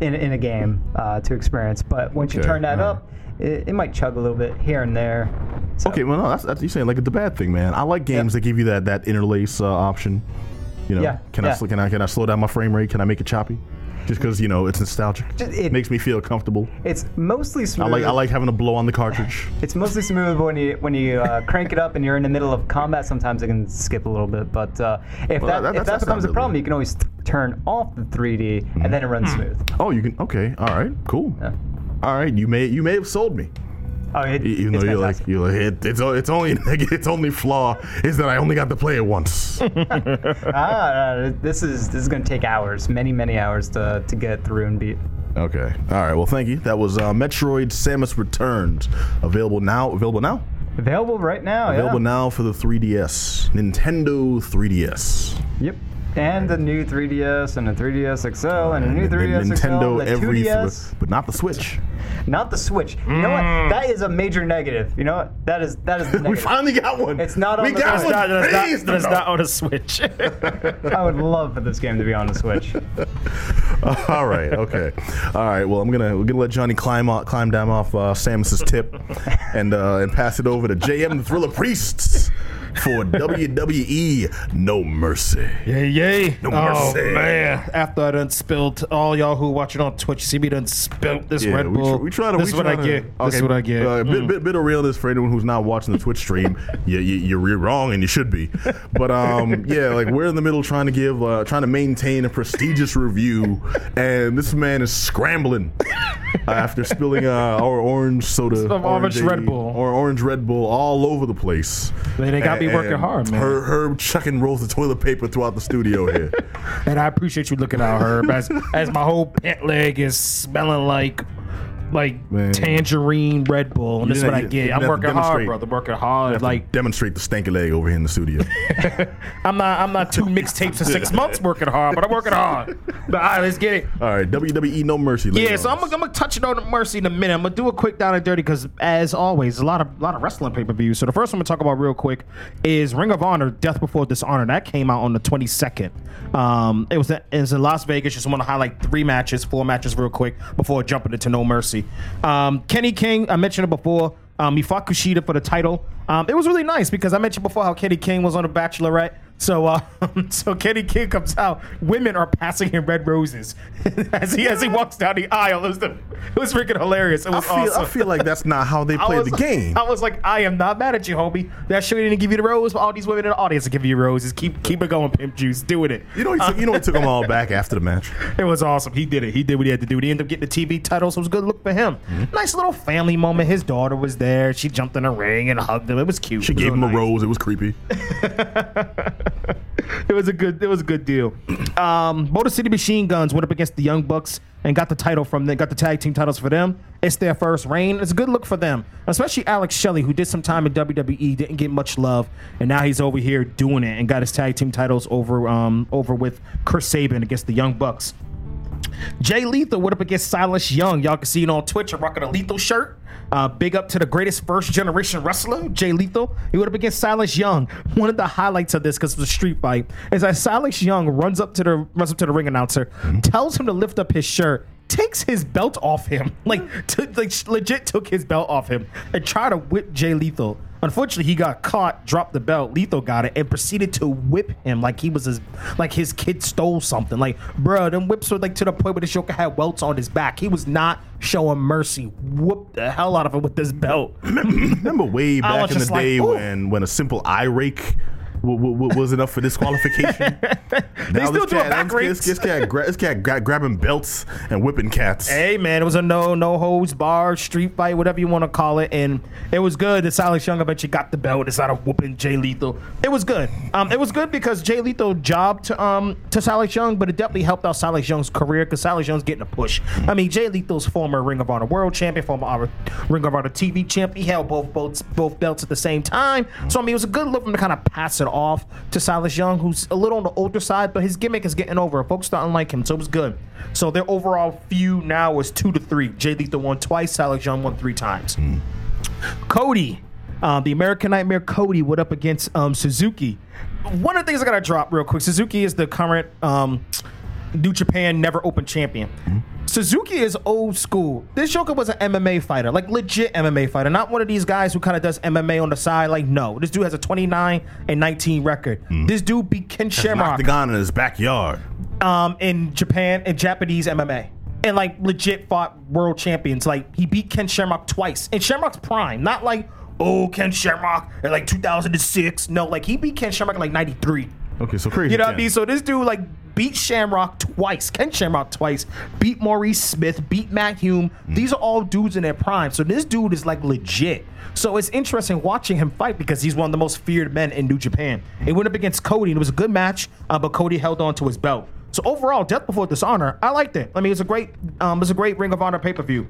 in in a game uh, to experience. But once you turn that up, it, it might chug a little bit here and there. So- Okay, well, no, that's, that's you saying like the bad thing, man. I like games that give you that that interlace uh, option. You know, Yeah, can I yeah. sl- can I can I slow down my frame rate? Can I make it choppy? Just because you know it's nostalgic, Just- it- makes me feel comfortable. It's mostly smooth. I like I like having a blow on the cartridge. (laughs) It's mostly smooth when you when you uh, crank it up and you're in the middle of combat. Sometimes it can skip a little bit, but uh, if Well, that, that- if that becomes a problem, really- you can always th- turn off the 3D and then it runs smooth. Oh, you can. Okay, all right, cool. Yeah. All right, you may you may have sold me. Oh, it, it's though you're like you're like it, it's it's only (laughs) its only flaw is that I only got to play it once. (laughs) ah, uh, this is this is going to take hours, many many hours to to get through and beat. okay, all right. Well, thank you. That was uh, Metroid: Samus Returns, available now. Available now. Available right now. Available yeah. now for the 3DS, Nintendo 3DS. Yep. And the new 3DS and the 3DS XL and a new 3DS Nintendo XL, the every, 2DS, but not the Switch. not the Switch. You know what? That is a major negative. You know what? That is that is the (laughs) We finally got one. It's not on we the got Switch. one. That is not, Please, that is no. not on a Switch. (laughs) I would love for this game to be on the Switch. (laughs) All right. Okay. All right. Well, I'm gonna we're gonna let Johnny climb off, climb down off uh, Samus's tip, and uh, and pass it over to JM the Thriller Priests for WWE No Mercy. Yay, yay. No oh, mercy. man. After I done spilled, all y'all who watching on Twitch, see me done spilled this Yeah, Red we, Bull. tr- we try to. This is what I to- get. This is what I get. Uh, bit, Mm. bit, bit of realness for anyone who's not watching the Twitch stream. (laughs) you, you, you're, you're wrong, and you should be. But um, yeah, like we're in the middle trying to give, uh, trying to maintain a prestigious review, and this man is scrambling after spilling uh, our orange soda, orange AD, Red Bull. or orange Red Bull all over the place. They- they got And- working hard, man. Herb, Herb chucking rolls of toilet paper throughout the studio here. (laughs) And I appreciate you looking out, Herb, as, as my whole pant leg is smelling like like Man. tangerine Red Bull. And You this is what I you- you get. didn't I'm working hard, demonstrate. brother. Working hard. Have to Like demonstrate the stanky leg over here in the studio. (laughs) I'm not I'm not two mixtapes in six months working hard, but I'm working hard. (laughs) But all right, let's get it. All right, WWE No Mercy. Yeah, so on I'm, gonna- I'm gonna touch it on Mercy in a minute. I'm gonna do a quick down and dirty because, as always, a lot of a lot of wrestling pay per views. So the first one I'm gonna talk about real quick is Ring of Honor: Death Before Dishonor. That came out on the 22nd. Um, it was it was in Las Vegas. Just want to highlight three matches, four matches, real quick before jumping into No Mercy. Um, Kenny King, I mentioned it before. Um, he fought Kushida for the title. Um, it was really nice because I mentioned before how Kenny King was on The Bachelorette. So, uh, (laughs) so Kenny King comes out. Women are passing him red roses (laughs) as he as he walks down the aisle. It was, the, it was freaking hilarious. It I feel, awesome. I feel like that's not how they (laughs) play was, the game. I was like, I am not mad at you, homie. That sure didn't give you the rose, but all these women in the audience are giving you roses. Keep keep it going, Pimp Juice. Doing it. You know, he took, you know, he took them all back after the match. It was awesome. He did it. He did what he had to do. He ended up getting the TV title, so it was a good look for him. Mm-hmm. Nice little family moment. His daughter was there. She jumped in a ring and hugged him. It was cute. She was gave him real a rose. It was creepy. (laughs) It was a good. It was a good deal. Um, Motor City Machine Guns went up against the Young Bucks and got the title from them. Got the tag team titles for them. It's their first reign. It's a good look for them, especially Alex Shelley, who did some time in WWE, didn't get much love, and now he's over here doing it and got his tag team titles over um over with Chris Sabin against the Young Bucks. Jay Lethal went up against Silas Young. Y'all can see it on Twitch. I'm rocking a Lethal shirt. Uh, big up to the greatest first generation wrestler, Jay Lethal. He went up against Silas Young. One of the highlights of this, because it was a street fight, is that Silas Young runs up to the runs up to the ring announcer, tells him to lift up his shirt, takes his belt off him, (laughs) like t- like legit took his belt off him, and try to whip Jay Lethal. Unfortunately, he got caught, dropped the belt. Lethal got it and proceeded to whip him like he was his like his kid stole something. Like, bro, them whips were like to the point where the Joker had welts on his back. He was not showing mercy. Whooped the hell out of him with this belt. Remember way (laughs) back in the like, day ooh. when when a simple eye rake w- w- was enough for disqualification. (laughs) they still do back this, rakes. this cat, gra- this cat gra- grabbing belts and whipping cats. Hey man, it was a no no hose bar street fight, whatever you want to call it, and it was good. That Silas Young eventually got the belt instead of whooping Jay Lethal. It was good. Um, it was good because Jay Lethal jobbed to um to Silas Young, but it definitely helped out Silas Young's career because Silas Young's getting a push. I mean, Jay Lethal's former Ring of Honor World Champion, former Ring of Honor TV champ. He held both both both belts at the same time. So I mean, it was a good look for him to kind of pass it off to Silas Young, who's a little on the older side, but his gimmick is getting over. Folks to like him, so it was good. So their overall feud now is two to three. Jay Lethal won twice, Silas Young won three times. Cody, um, the American Nightmare Cody, went up against um, Suzuki. One of the things I gotta drop real quick: Suzuki is the current um, New Japan Never Open champion. Suzuki is old school. This Joker was an MMA fighter, like legit MMA fighter, not one of these guys who kind of does MMA on the side. Like, no, this dude has a 29 and 19 record. This dude beat Ken Shamrock guy in his backyard. um, in Japan in Japanese MMA. And like legit fought world champions. Like he beat Ken Shamrock twice. In Shamrock's prime. Not like, oh, Ken Shamrock in like 2006. No, like he beat Ken Shamrock in like 93. Okay, so crazy. You know what I mean? So this dude like beat Shamrock twice, Ken Shamrock twice, beat Maurice Smith, beat Matt Hume. These are all dudes in their prime. So this dude is like legit. So it's interesting watching him fight because he's one of the most feared men in New Japan. It went up against Cody and it was a good match, uh, but Cody held on to his belt. So overall, Death Before Dishonor, I liked it. I mean, it's a great, um, it's a great Ring of Honor pay per view.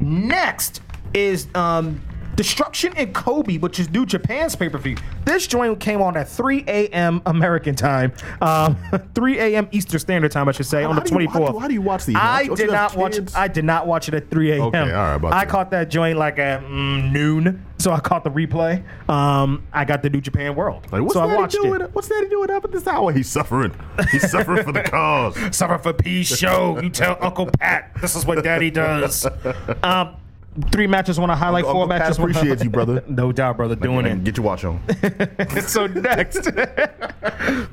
Next is um, Destruction in Kobe, which is New Japan's pay per view. This joint came on at 3 a.m. American time, um, (laughs) 3 a.m. Eastern Standard Time, I should say, How- on the how do you- 24th. how do you- how do you watch these? I did not watch. kids? I did not watch it at 3 a.m. Okay, all right, I to. caught that joint like at mm, noon, so I caught the replay. Um, I got the New Japan World, Like, what's so I Daddy watched doing? it. What's Daddy doing up at this hour? He's suffering. He's suffering for the (laughs) cause. Suffer for peace show. You tell Uncle Pat this is what Daddy does. (laughs) Um, three matches want to highlight. Uncle four Pat matches. wanna- appreciates you, brother. (laughs) no doubt, brother. Doing it. Get your watch on. (laughs) so next,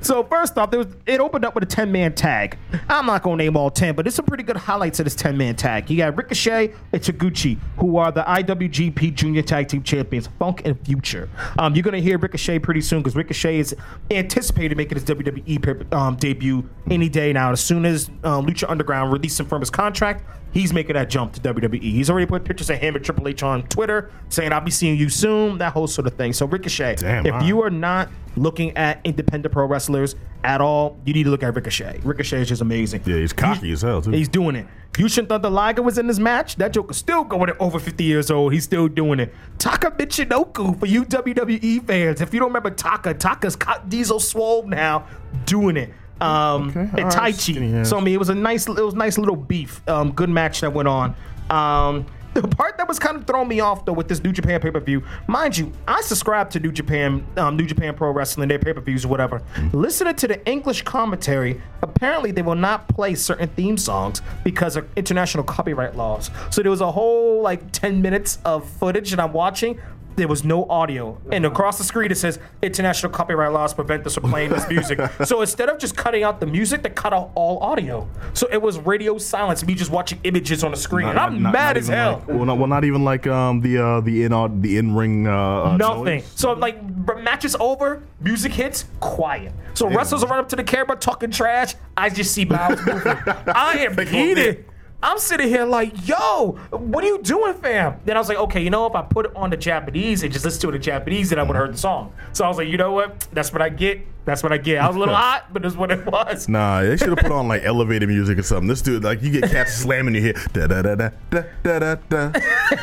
(laughs) so first off, there was it opened up with a ten man tag. I'm not gonna name all ten, but it's some pretty good highlights of this ten man tag. You got Ricochet and Taguchi, who are the IWGP Junior Tag Team Champions, Funky Future. Um, you're gonna hear Ricochet pretty soon because Ricochet is anticipated making his WWE um, debut any day now. As soon as um, Lucha Underground releases him from his contract, he's making that jump to WWE. He's already put pictures of him and Triple H on Twitter saying, "I'll be seeing you soon." That whole sort of thing. So Ricochet, Damn, if right. you are not looking at independent pro wrestlers at all, you need to look at Ricochet. Ricochet is just amazing. Yeah, he's cocky as hell too. He's doing it. You shouldn't Yushin Thunder Liger was in this match. That joke is still going at over 50 years old. He's still doing it. Taka Michinoku for you WWE fans. If you don't remember Taka, Taka's Diesel Swole now doing it. Um, Okay, and Tai right, Chi. So I mean, it was a nice, it was nice little beef. Um, good match that went on. Um, the part that was kind of throwing me off though with this New Japan pay per view, mind you, I subscribe to New Japan, um, New Japan Pro Wrestling, their pay per views or whatever. Listening to the English commentary, apparently they will not play certain theme songs because of international copyright laws. So there was a whole like ten minutes of footage that I'm watching. There was no audio, and across the screen it says international copyright laws prevent us from playing this music. (laughs) so instead of just cutting out the music, they cut out all audio. So it was radio silence, me just watching images on the screen, and I'm mad as hell. Like, well, not, well, not even like um the uh the in uh, the in ring uh, uh Nothing. noise. So like b- match is over, music hits, quiet. So wrestlers will run up to the camera talking trash. I just see mouths (laughs) moving. I am heated. I'm sitting here like, yo, what are you doing, fam? Then I was like, okay, you know, if I put it on the Japanese and just listen to it in Japanese, then I would have heard the song. So I was like, you know what? That's what I get. That's what I get. I was a little hot, but that's what it was. Nah, they should have put on like elevator music or something. This dude, like, you get cats slamming your head. Da da da da da da da da da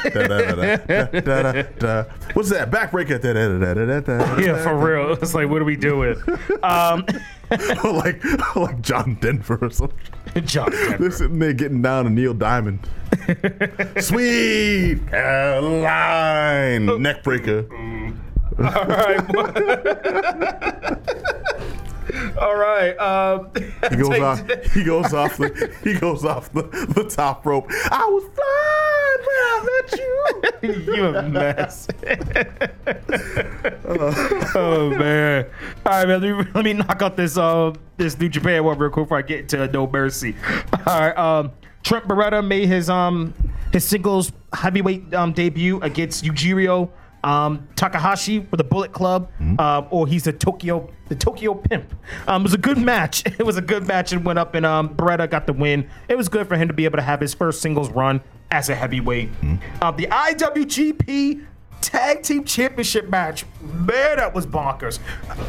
da da da da da. What's that? Backbreaker. Da da da da da da. Yeah, for real. It's like, what are we doing? Um, (laughs) like, like John Denver or something. (laughs) John Denver. They're sitting there getting down to Neil Diamond. (laughs) Sweet Caroline, neckbreaker. All right. All right. Um, He goes off. He goes off the. He goes off the, the top rope. I was flying when I at you. (laughs) you a mess. (laughs) oh man! All right, man. Let me, let me knock out this uh this New Japan one real quick before I get into No Mercy. All right. Um, Trent Beretta made his um his singles heavyweight um debut against Yujiro um Takahashi for the Bullet Club. Uh, or he's the Tokyo the Tokyo Pimp. Um, it was a good match. (laughs) It was a good match and went up and um Beretta got the win. It was good for him to be able to have his first singles run as a heavyweight. Um, the IWGP Tag Team Championship match. Man, that was bonkers.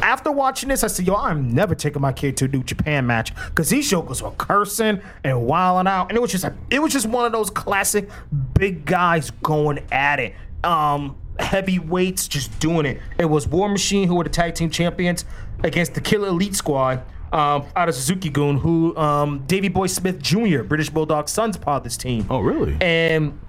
After watching this, I said, yo, I'm never taking my kid to a New Japan match because these jokers were cursing and wilding out. And it was just a, it was just one of those classic big guys going at it. Um, heavyweights just doing it. It was War Machine who were the tag team champions against the Killer Elite Squad. Um, out of Suzuki Gun, who um, Davy Boy Smith Jr., British Bulldog son's part of this team. Oh, really? And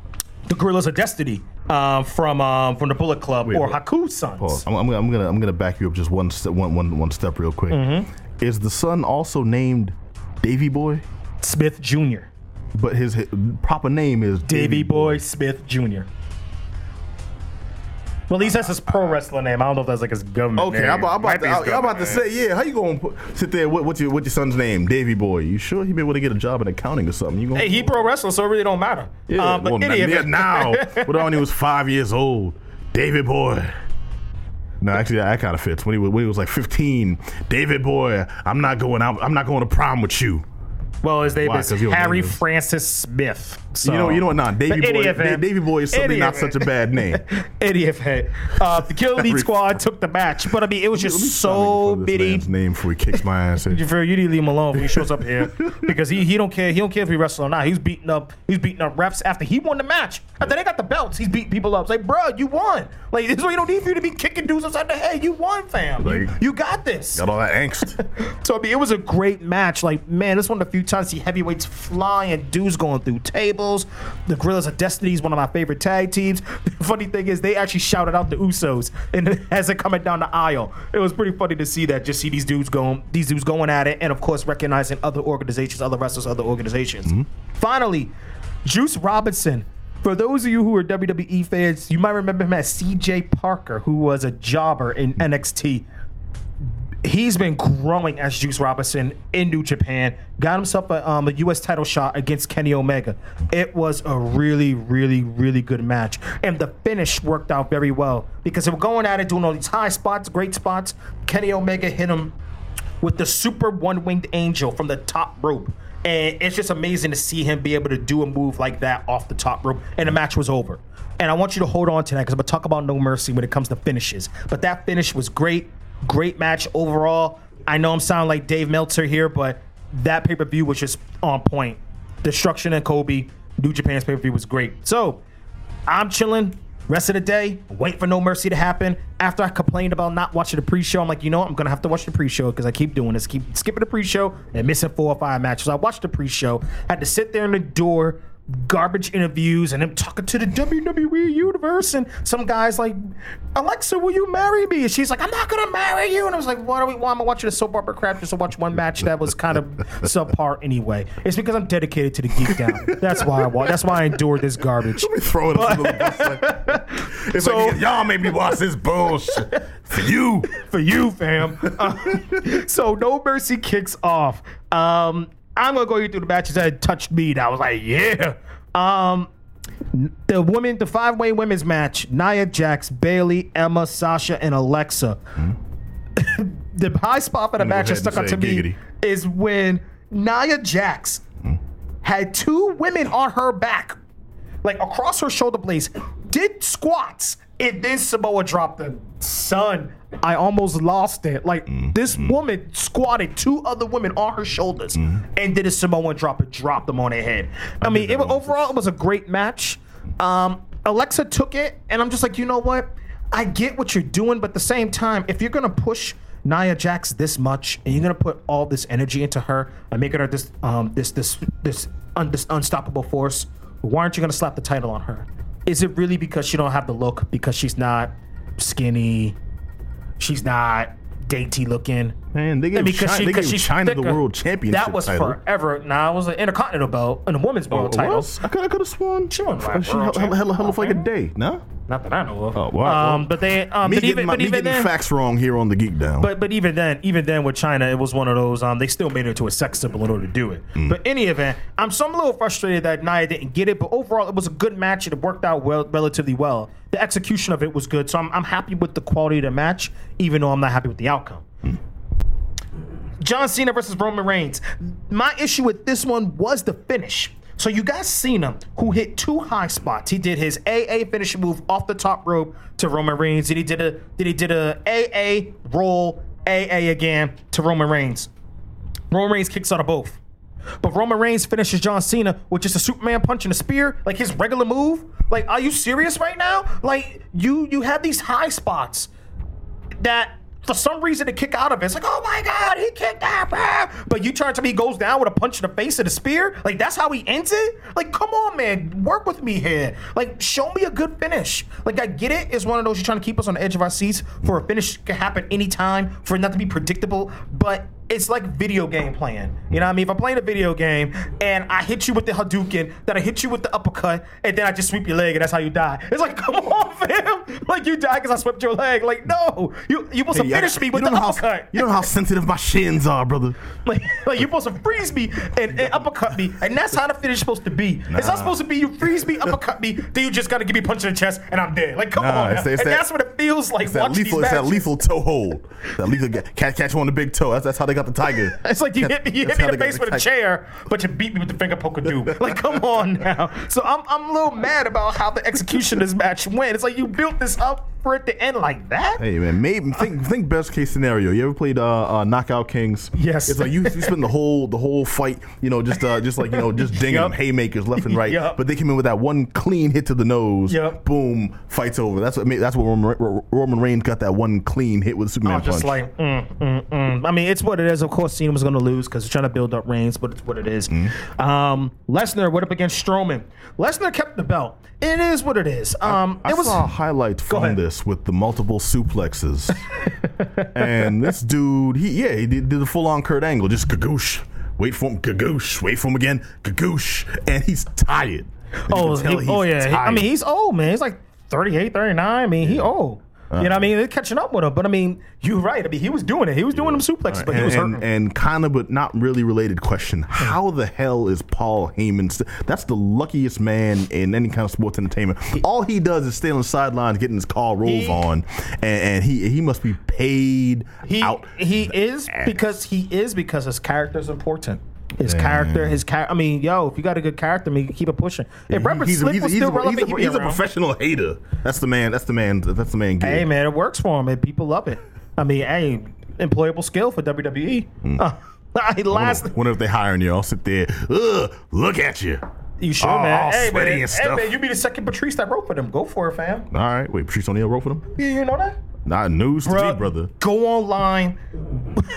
the Gorillas of Destiny uh, from um, from the Bullet Club or wait. Haku's sons. Pause. I'm, I'm, I'm gonna I'm gonna back you up just one step one, one, one step real quick. Mm-hmm. Is the son also named Davy Boy? Smith Jr. But his, his proper name is Davy Boy Smith Jr. Well, at least that's his pro wrestler name. I don't know if that's like his government Okay, name. I'm, about- I'm about to, I'm about to say, yeah. How you gonna put, sit there? What, what's your what's your son's name? Davy Boy. You sure he be able to get a job in accounting or something? You gonna? Hey, he pro wrestler, so it really don't matter. Yeah, Um, but well, yeah, now, (laughs) but when he was five years old, David Boy. No, actually, that kind of fits. When he was when he was like 15, David Boy, I'm not going out. I'm not going to prom with you. Well, his name is Harry Francis Smith. So, you know, you know what? Nah, Davy Boy. Da- Davy Boy is certainly not such a bad name. (laughs) Any event. Uh, the Killer Elite Squad took the match, but I mean, it was just so stop making fun of this bitty. name before he kicks my ass. You need to leave him alone when he shows up here (laughs) because he, he don't care he don't care if he wrestles or not. He's beating up he's beating up refs after he won the match. After they got the belts, he's beating people up. It's like, bro, you won. Like this is why you don't need for you to be kicking dudes upside the head. You won, fam. You, you got this. Got all that angst. (laughs) So I mean, it was a great match. Like, man, this one of the few times I see heavyweights flying, and dudes going through tables. The Gorillas of Destiny is one of my favorite tag teams. (laughs) The funny thing is, they actually shouted out the Usos and (laughs) as they're coming down the aisle. It was pretty funny to see that. Just see these dudes going, these dudes going at it, and of course recognizing other organizations, other wrestlers, other organizations. Mm-hmm. Finally, Juice Robinson. For those of you who are WWE fans, you might remember him as CJ Parker, who was a jobber in NXT he's been growing as Juice Robinson in New Japan. Got himself a, um, a U.S. title shot against Kenny Omega. It was a really, really, really good match, and the finish worked out very well because they were going at it, doing all these high spots, great spots. Kenny Omega hit him with the super one winged angel from the top rope. And it's just amazing to see him be able to do a move like that off the top rope. And the match was over. And I want you to hold on to that because I'm going to talk about No Mercy when it comes to finishes. But that finish was great. Great match overall. I know I'm sounding like Dave Meltzer here, but that pay per view was just on point. Destruction and Kobe, New Japan's pay per view was great. So I'm chilling. Rest of the day, wait for No Mercy to happen. After I complained about not watching the pre-show, I'm like, you know, what? I'm gonna have to watch the pre-show because I keep doing this, keep skipping the pre-show and missing four or five matches. I watched the pre-show, had to sit there in the door, garbage interviews, and them talking to the WWE universe, and some guys like, Alexa, will you marry me? And she's like, I'm not gonna marry you. And I was like, why are we? Why am I watching a soap opera crap just to watch one match that was kind of (laughs) subpar anyway? It's because I'm dedicated to the Geekdown. That's why I watch. That's why I endured this garbage. Let me throw it under the bus. Like, (laughs) it's So- like y'all made me watch this bullshit for you. (laughs) for you, fam. Uh, so No Mercy kicks off. Um, I'm gonna go you through the matches that touched me. That I was like, yeah. Um, the women, the five way women's match: Nia Jax, Bayley, Emma, Sasha, and Alexa. (laughs) the high spot for the match that stuck and out to say me is when Nia Jax had two women on her back, like across her shoulder blades, did squats, and then Samoa dropped them. Son, I almost lost it. Like this woman squatted two other women on her shoulders and did a Samoan drop and dropped them on their head. I, mean, it, was- overall, it was a great match. Um, Alexa took it, and I'm just like, you know what? I get what you're doing, but at the same time, if you're gonna push Nia Jax this much, and you're gonna put all this energy into her and making her this um this this this, un, this unstoppable force, why aren't you gonna slap the title on her? Is it really because she don't have the look? Because she's not skinny, she's not dainty looking. Man, they gave, because Chyna, she, they gave Chyna the world championship That was title. forever. Nah, it was an intercontinental belt and a women's Oh, world it title. was? I could, I could have sworn. She won She held, held, held, held for like a day. No. Not that I know of. Oh, wow. Um, but they, um, me but even, my, but me even then, facts wrong here on the Geekdown. But but even then, even then with Chyna, it was one of those. Um, they still made it into a sex symbol in order to do it. Mm. But any event, I'm so I'm a little frustrated that Nia didn't get it. But overall, it was a good match. It worked out well, relatively well. The execution of it was good. So I'm I'm happy with the quality of the match, even though I'm not happy with the outcome. John Cena versus Roman Reigns. My issue with this one was the finish. So you got Cena, who hit two high spots. He did his AA finishing move off the top rope to Roman Reigns. Then he did a then he did a AA roll AA again to Roman Reigns. Roman Reigns kicks out of both. But Roman Reigns finishes John Cena with just a Superman punch and a spear, like his regular move. Like, are you serious right now? Like, you you have these high spots that for some reason to kick out of it. It's like, oh my god, he kicked that, bruh. But you turn to me, he goes down with a punch in the face and a spear. Like that's how he ends it. Like, come on, man, work with me here. Like, show me a good finish. Like, I get it. It's one of those you're trying to keep us on the edge of our seats for a finish can happen anytime for it not to be predictable, but. It's like video game playing. You know what I mean? If I'm playing a video game and I hit you with the Hadouken, then I hit you with the uppercut, and then I just sweep your leg, and that's how you die. It's like, come on, fam. Like you die because I swept your leg. Like, no. You you supposed to Hey, I- finish me with you the know uppercut. How, you don't know how sensitive my shins are, brother. Like, like you're supposed to freeze me and, and uppercut me, and that's how the finish is supposed to be. It's not supposed to be you freeze me, uppercut me, then you just gotta give me a punch in the chest and I'm dead. Like, come Nah, on, it's- it's and that- that's what it feels like It's that lethal. these It's that lethal toe hold. That lethal catch catch on the big toe. That's, that's how they got the tiger. (laughs) It's like you hit me, you That's hit me in the face with a chair, but you beat me with the finger poker dude. Like, come on now. So I'm, I'm a little mad about how the execution of this match went. It's like you built this up for it to end like that. Hey man, maybe think think best case scenario. You ever played uh, uh, Knockout Kings? Yes. It's like you, you spend the whole the whole fight, you know, just uh, just like you know, just dinging them haymakers left and right. Yup. But they came in with that one clean hit to the nose. Yup. Boom, fights over. That's what that's what Roman, Roman Reigns got that one clean hit with Superman I'm just punch. like, mm, mm, mm. I mean, it's what it is. Of course, Cena was going to lose because he's trying to build up Reigns, but it's what it is. Mm-hmm. Um, Lesnar went up against Strowman. Lesnar kept the belt. It is what it is. Um, I it was saw a highlight from ahead. With the multiple suplexes, (laughs) and this dude, he yeah, he did, did the full on Kurt Angle, just gagoosh, wait for him, gagoosh, wait for him again, gagoosh, and he's tired. And Oh, he- oh yeah. He- I mean, he's old, man. He's like 38, 39. I mean, he old. You know what I mean? They're catching up with him. But I mean, you're right. I mean, he was doing it. He was doing them suplexes, but he and, was hurting. and kind of, but not really related question. Hmm. How the hell is Paul Heyman? St- that's the luckiest man in any kind of sports entertainment. All he does is stay on the sidelines, getting his car rolls He- on, and, and he he must be paid he out. he is because he is because his character is important. His character, his character. I mean, yo, if you got a good character, I mean, keep it pushing. If Robert he's, Slick he's, was he's, still he's, relevant, a, he's a professional hater. That's the man. That's the man. That's the man. Gig. Hey man, it works for him, and people love it. I mean, hey, employable skill for WWE. Uh, (laughs) I last Wonder, wonder if they hiring you. I'll sit there. Ugh, look at you. you sure, all- man? hey, sweaty man, hey man, you be the second Patrice that wrote for them. Go for it, fam. All right. Wait, Patrice O'Neal wrote for them. You, you know that? Not news to me, brother. Go online, (laughs)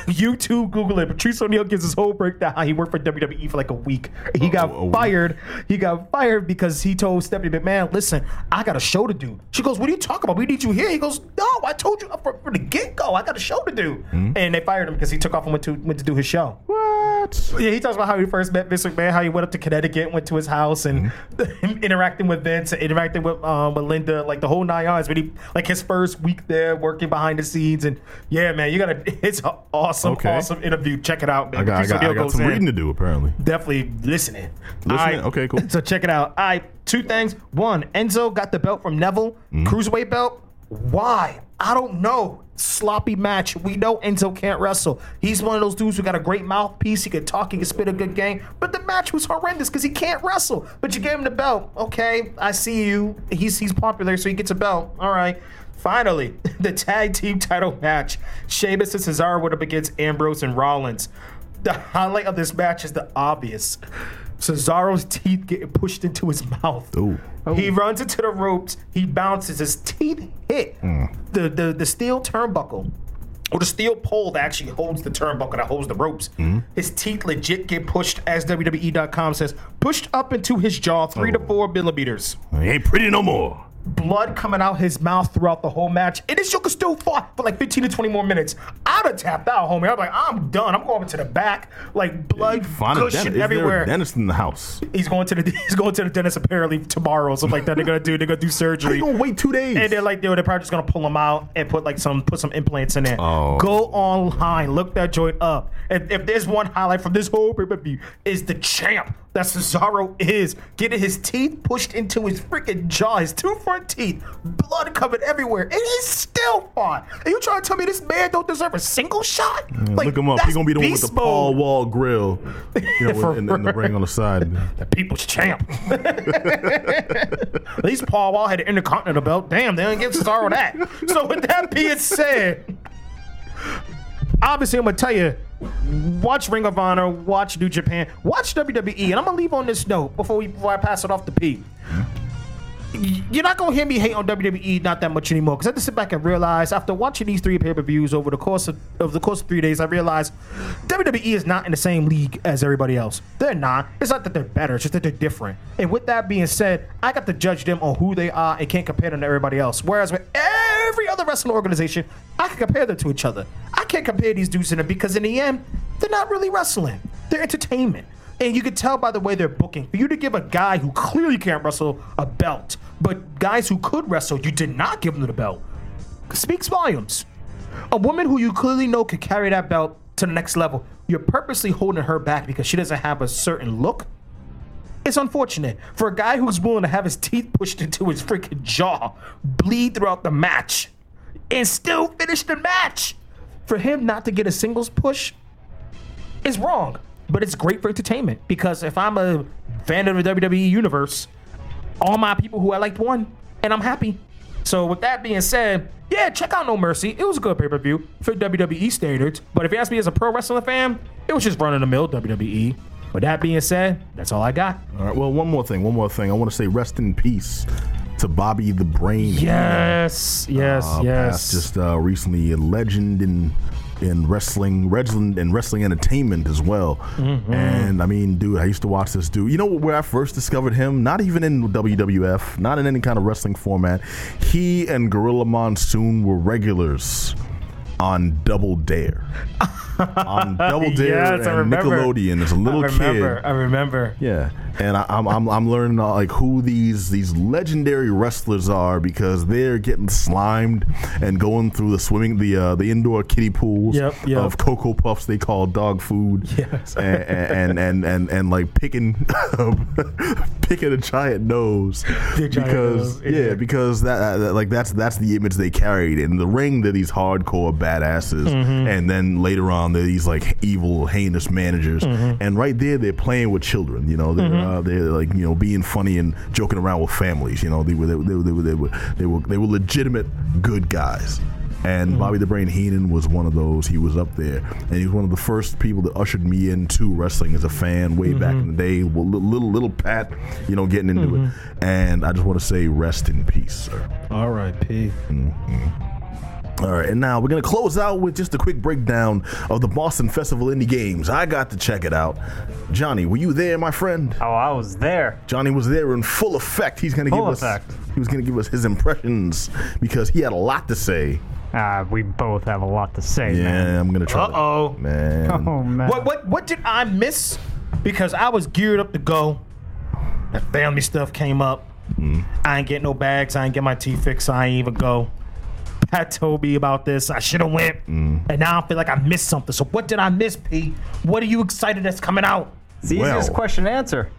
YouTube, Google it. Patrice O'Neal gives his whole breakdown how he worked for WWE for like a week. He got week. fired. He got fired because he told Stephanie McMahon, "Listen, I got a show to do." She goes, "What are you talking about? We need you here." He goes, "No, I told you from, from the get go. I got a show to do." Hmm? And they fired him because he took off and went to went to do his show. What? Yeah, he talks about how he first met Vince McMahon, how he went up to Connecticut, went to his house, and (laughs) Mm-hmm. interacting with Vince, and interacting with um, with Linda, like the whole nine yards. But he, like his first week there, working behind the scenes, and yeah, man, you gotta. (laughs) It's an awesome, Okay. awesome interview. Check it out, man. I got, I got, I got some in. reading to do, apparently. Definitely listening. Listening? Right. Okay, cool. (laughs) So check it out. All right, two things. One, Enzo got the belt from Neville, Mm-hmm. cruiserweight belt. Why? I don't know. Sloppy match. We know Enzo can't wrestle. He's one of those dudes who got a great mouthpiece. He can talk. He can spit a good game. But the match was horrendous because he can't wrestle. But you gave him the belt. Okay, I see you. He's he's popular, so he gets a belt. All right. Finally, (laughs) the tag team title match. Sheamus and Cesaro went up against Ambrose and Rollins. The highlight of this match is the obvious. Cesaro's teeth getting pushed into his mouth. Ooh. He oh. runs into the ropes. He bounces. His teeth hit hmm. the, the the steel turnbuckle. Or the steel pole that actually holds the turnbuckle that holds the ropes. Hmm. His teeth legit get pushed, as WWE.com says, pushed up into his jaw three to oh. four millimeters. He ain't pretty no more. Blood coming out his mouth throughout the whole match. And this Joker still fought for like 15 to 20 more minutes. I'd have tapped out, homie. I'm like, I'm done. I'm going to the back, like blood Find a gushing. Is there everywhere. dentist in the house? He's going to the (laughs) he's going to the dentist apparently tomorrow, or something like that. They're gonna do they're gonna do surgery. you gonna wait two days? And they're like, they're, they're probably just gonna pull him out and put like some put some implants in there. Oh. Go online, look that joint up. And if there's one highlight from this whole pay-per-view, is the champ that Cesaro is getting his teeth pushed into his freaking jaw, his two front teeth, blood covered everywhere, and he's still fine. And you trying to tell me this man don't deserve a single shot? Like, Look him up. He's gonna be the one with the beast Paul mode. Wall grill, you know, in, in the ring on the side. the people's champ. (laughs) At least Paul Wall had an Intercontinental belt. Damn, they didn't give Cesaro that. So with that being said, obviously I'm gonna tell you, watch Ring of Honor, watch New Japan, watch WWE, and I'm gonna leave on this note before we before I pass it off to Pete. You're not gonna hear me hate on WWE not that much anymore because I had to sit back and realize after watching these three pay-per-views over the course of over the course of three days, I realized WWE is not in the same league as everybody else. They're not. It's not that they're better; it's just that they're different. And with that being said, I got to judge them on who they are and can't compare them to everybody else. Whereas with every other wrestling organization, I can compare them to each other. I can't compare these dudes in it because in the end, they're not really wrestling. They're entertainment. And you can tell by the way they're booking. For you to give a guy who clearly can't wrestle a belt, but guys who could wrestle, you did not give them the belt, speaks volumes. A woman who you clearly know could carry that belt to the next level, you're purposely holding her back because she doesn't have a certain look. It's unfortunate for a guy who's willing to have his teeth pushed into his freaking jaw, bleed throughout the match, and still finish the match. For him not to get a singles push is wrong, but it's great for entertainment because if I'm a fan of the WWE universe, all my people who I liked won, and I'm happy. So with that being said, yeah, check out No Mercy. It was a good pay per view for WWE standards. But if you ask me as a pro wrestling fan, it was just run of the mill WWE. With that being said, that's all I got. All right. Well, one more thing. One more thing. I want to say rest in peace to Bobby the Brain. Yes, yes, Uh, yes. passed just uh, recently a legend in in wrestling, wrestling and wrestling entertainment as well. Mm-hmm. And I mean, dude, I used to watch this dude. You know where I first discovered him? Not even in WWF, not in any kind of wrestling format. He and Gorilla Monsoon were regulars on Double Dare. (laughs) on (laughs) Double Dare Yes, and. Nickelodeon as a little I remember. kid. I remember. Yeah, and I, I'm, I'm I'm learning uh, like who these these legendary wrestlers are because they're getting slimed and going through the swimming the uh, the indoor kiddie pools Yep, yep. of cocoa puffs they call dog food. (laughs) Yes. and, and and and and like picking (laughs) picking a giant nose giant because nose, yeah. yeah. because that, that like that's that's the image they carried in the ring. They're these hardcore badasses, Mm-hmm. and then later on they're these like evil, heinous managers. Mm-hmm. And right there, they're playing with children. You know, they're uh, they're like you know being funny and joking around with families. You know, they were they, were- they, were- they were they were they were they were legitimate good guys. And Mm-hmm. Bobby the Brain Heenan was one of those. He was up there, and he was one of the first people that ushered me into wrestling as a fan way back Mm-hmm. in the day. Well, little little, little Pat, you know, getting into it. And I just want to say, rest in peace, sir. R.I.P. All right, and now we're gonna close out with just a quick breakdown of the Boston Festival Indie Games. I got to check it out. Johnny, were you there, my friend? Oh, I was there. Johnny was there in full effect. He's gonna Full give us effect. he was gonna give us his impressions because he had a lot to say. Uh, we both have a lot to say, Yeah, man. I'm gonna try. Uh-oh. man. (laughs) Oh man. What what what did I miss? Because I was geared up to go. That family stuff came up. I ain't get no bags. I ain't get my teeth fixed. I ain't even go. Pat told me about this. I should have went, mm. and now I feel like I missed something. So what did I miss, P? What are you excited that's coming out? It's the easiest question to answer.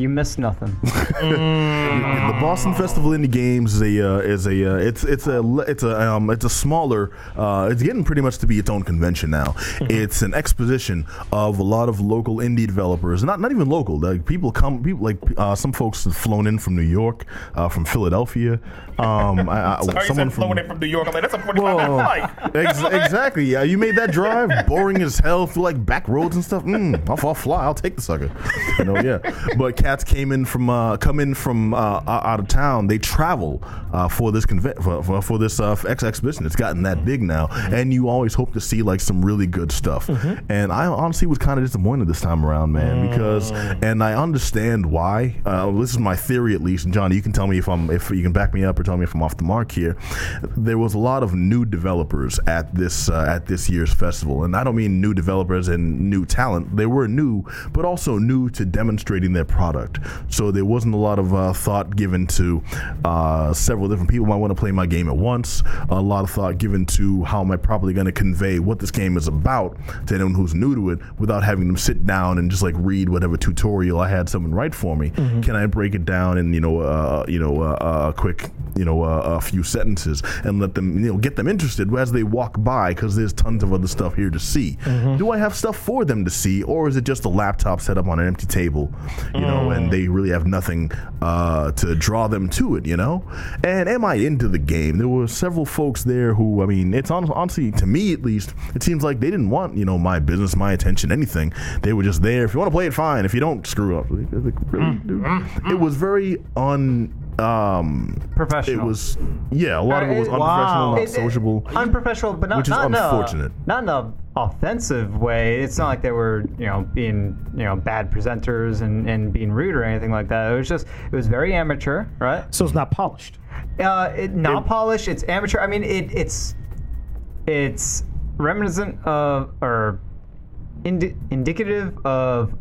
You missed nothing. (laughs) the Boston Festival Indie Games is a uh, is a uh, it's it's a it's a um, it's a smaller uh, it's getting pretty much to be its own convention now. It's an exposition of a lot of local indie developers, not not even local. Like people come, people like uh, some folks have flown in from New York, uh, from Philadelphia. Um, I, I, (laughs) Sorry, someone said flowing in from New York. I'm like, that's a 45 Whoa. minute flight. Ex- (laughs) exactly. Yeah, you made that drive boring as hell through like back roads and stuff. Mm, I'll, I'll fly. I'll take the sucker. You know, yeah. But cats came in from uh, come in from uh, out of town. They travel uh, for this conve- for, for, for this uh, X exhibition. It's gotten that big now, and you always hope to see like some really good stuff. And I honestly was kind of disappointed this time around, man, because and I understand why. Uh, this is my theory, at least. And Johnny, you can tell me if I'm if you can back me up or tell me if I'm off the mark here. There was a lot of new developers at this uh, at this year's festival, and I don't mean new developers and new talent. They were new, but also new to demonstrating their product. So there wasn't a lot of uh, thought given to uh, several different people might want to play my game at once. A lot of thought given to how am I probably going to convey what this game is about to anyone who's new to it without having them sit down and just like read whatever tutorial I had someone write for me. Can I break it down in you know uh, you know uh, a quick you know uh, a few sentences and let them you know get them interested as they walk by because there's tons of other stuff here to see. Do I have stuff for them to see, or is it just a laptop set up on an empty table, you know, and they really have nothing uh, to draw them to it, you know? And am I into the game? There were several folks there who, I mean, it's hon- honestly to me at least, it seems like they didn't want you know my business, my attention, anything. They were just there. If you want to play it, fine. If you don't, screw up. Really, dude? It was very un. Um, Professional. It was, yeah. A lot of it was It- unprofessional, not It- it- sociable. unprofessional, but not Which is not in a- unfortunate. not in a offensive way. It's not like they were, you know, being, you know, bad presenters and, and being rude or anything like that. It was just, it was very amateur, right? So it's not polished. Uh, it, not polished. It's amateur. I mean, it, it's it's reminiscent of or indi- indicative of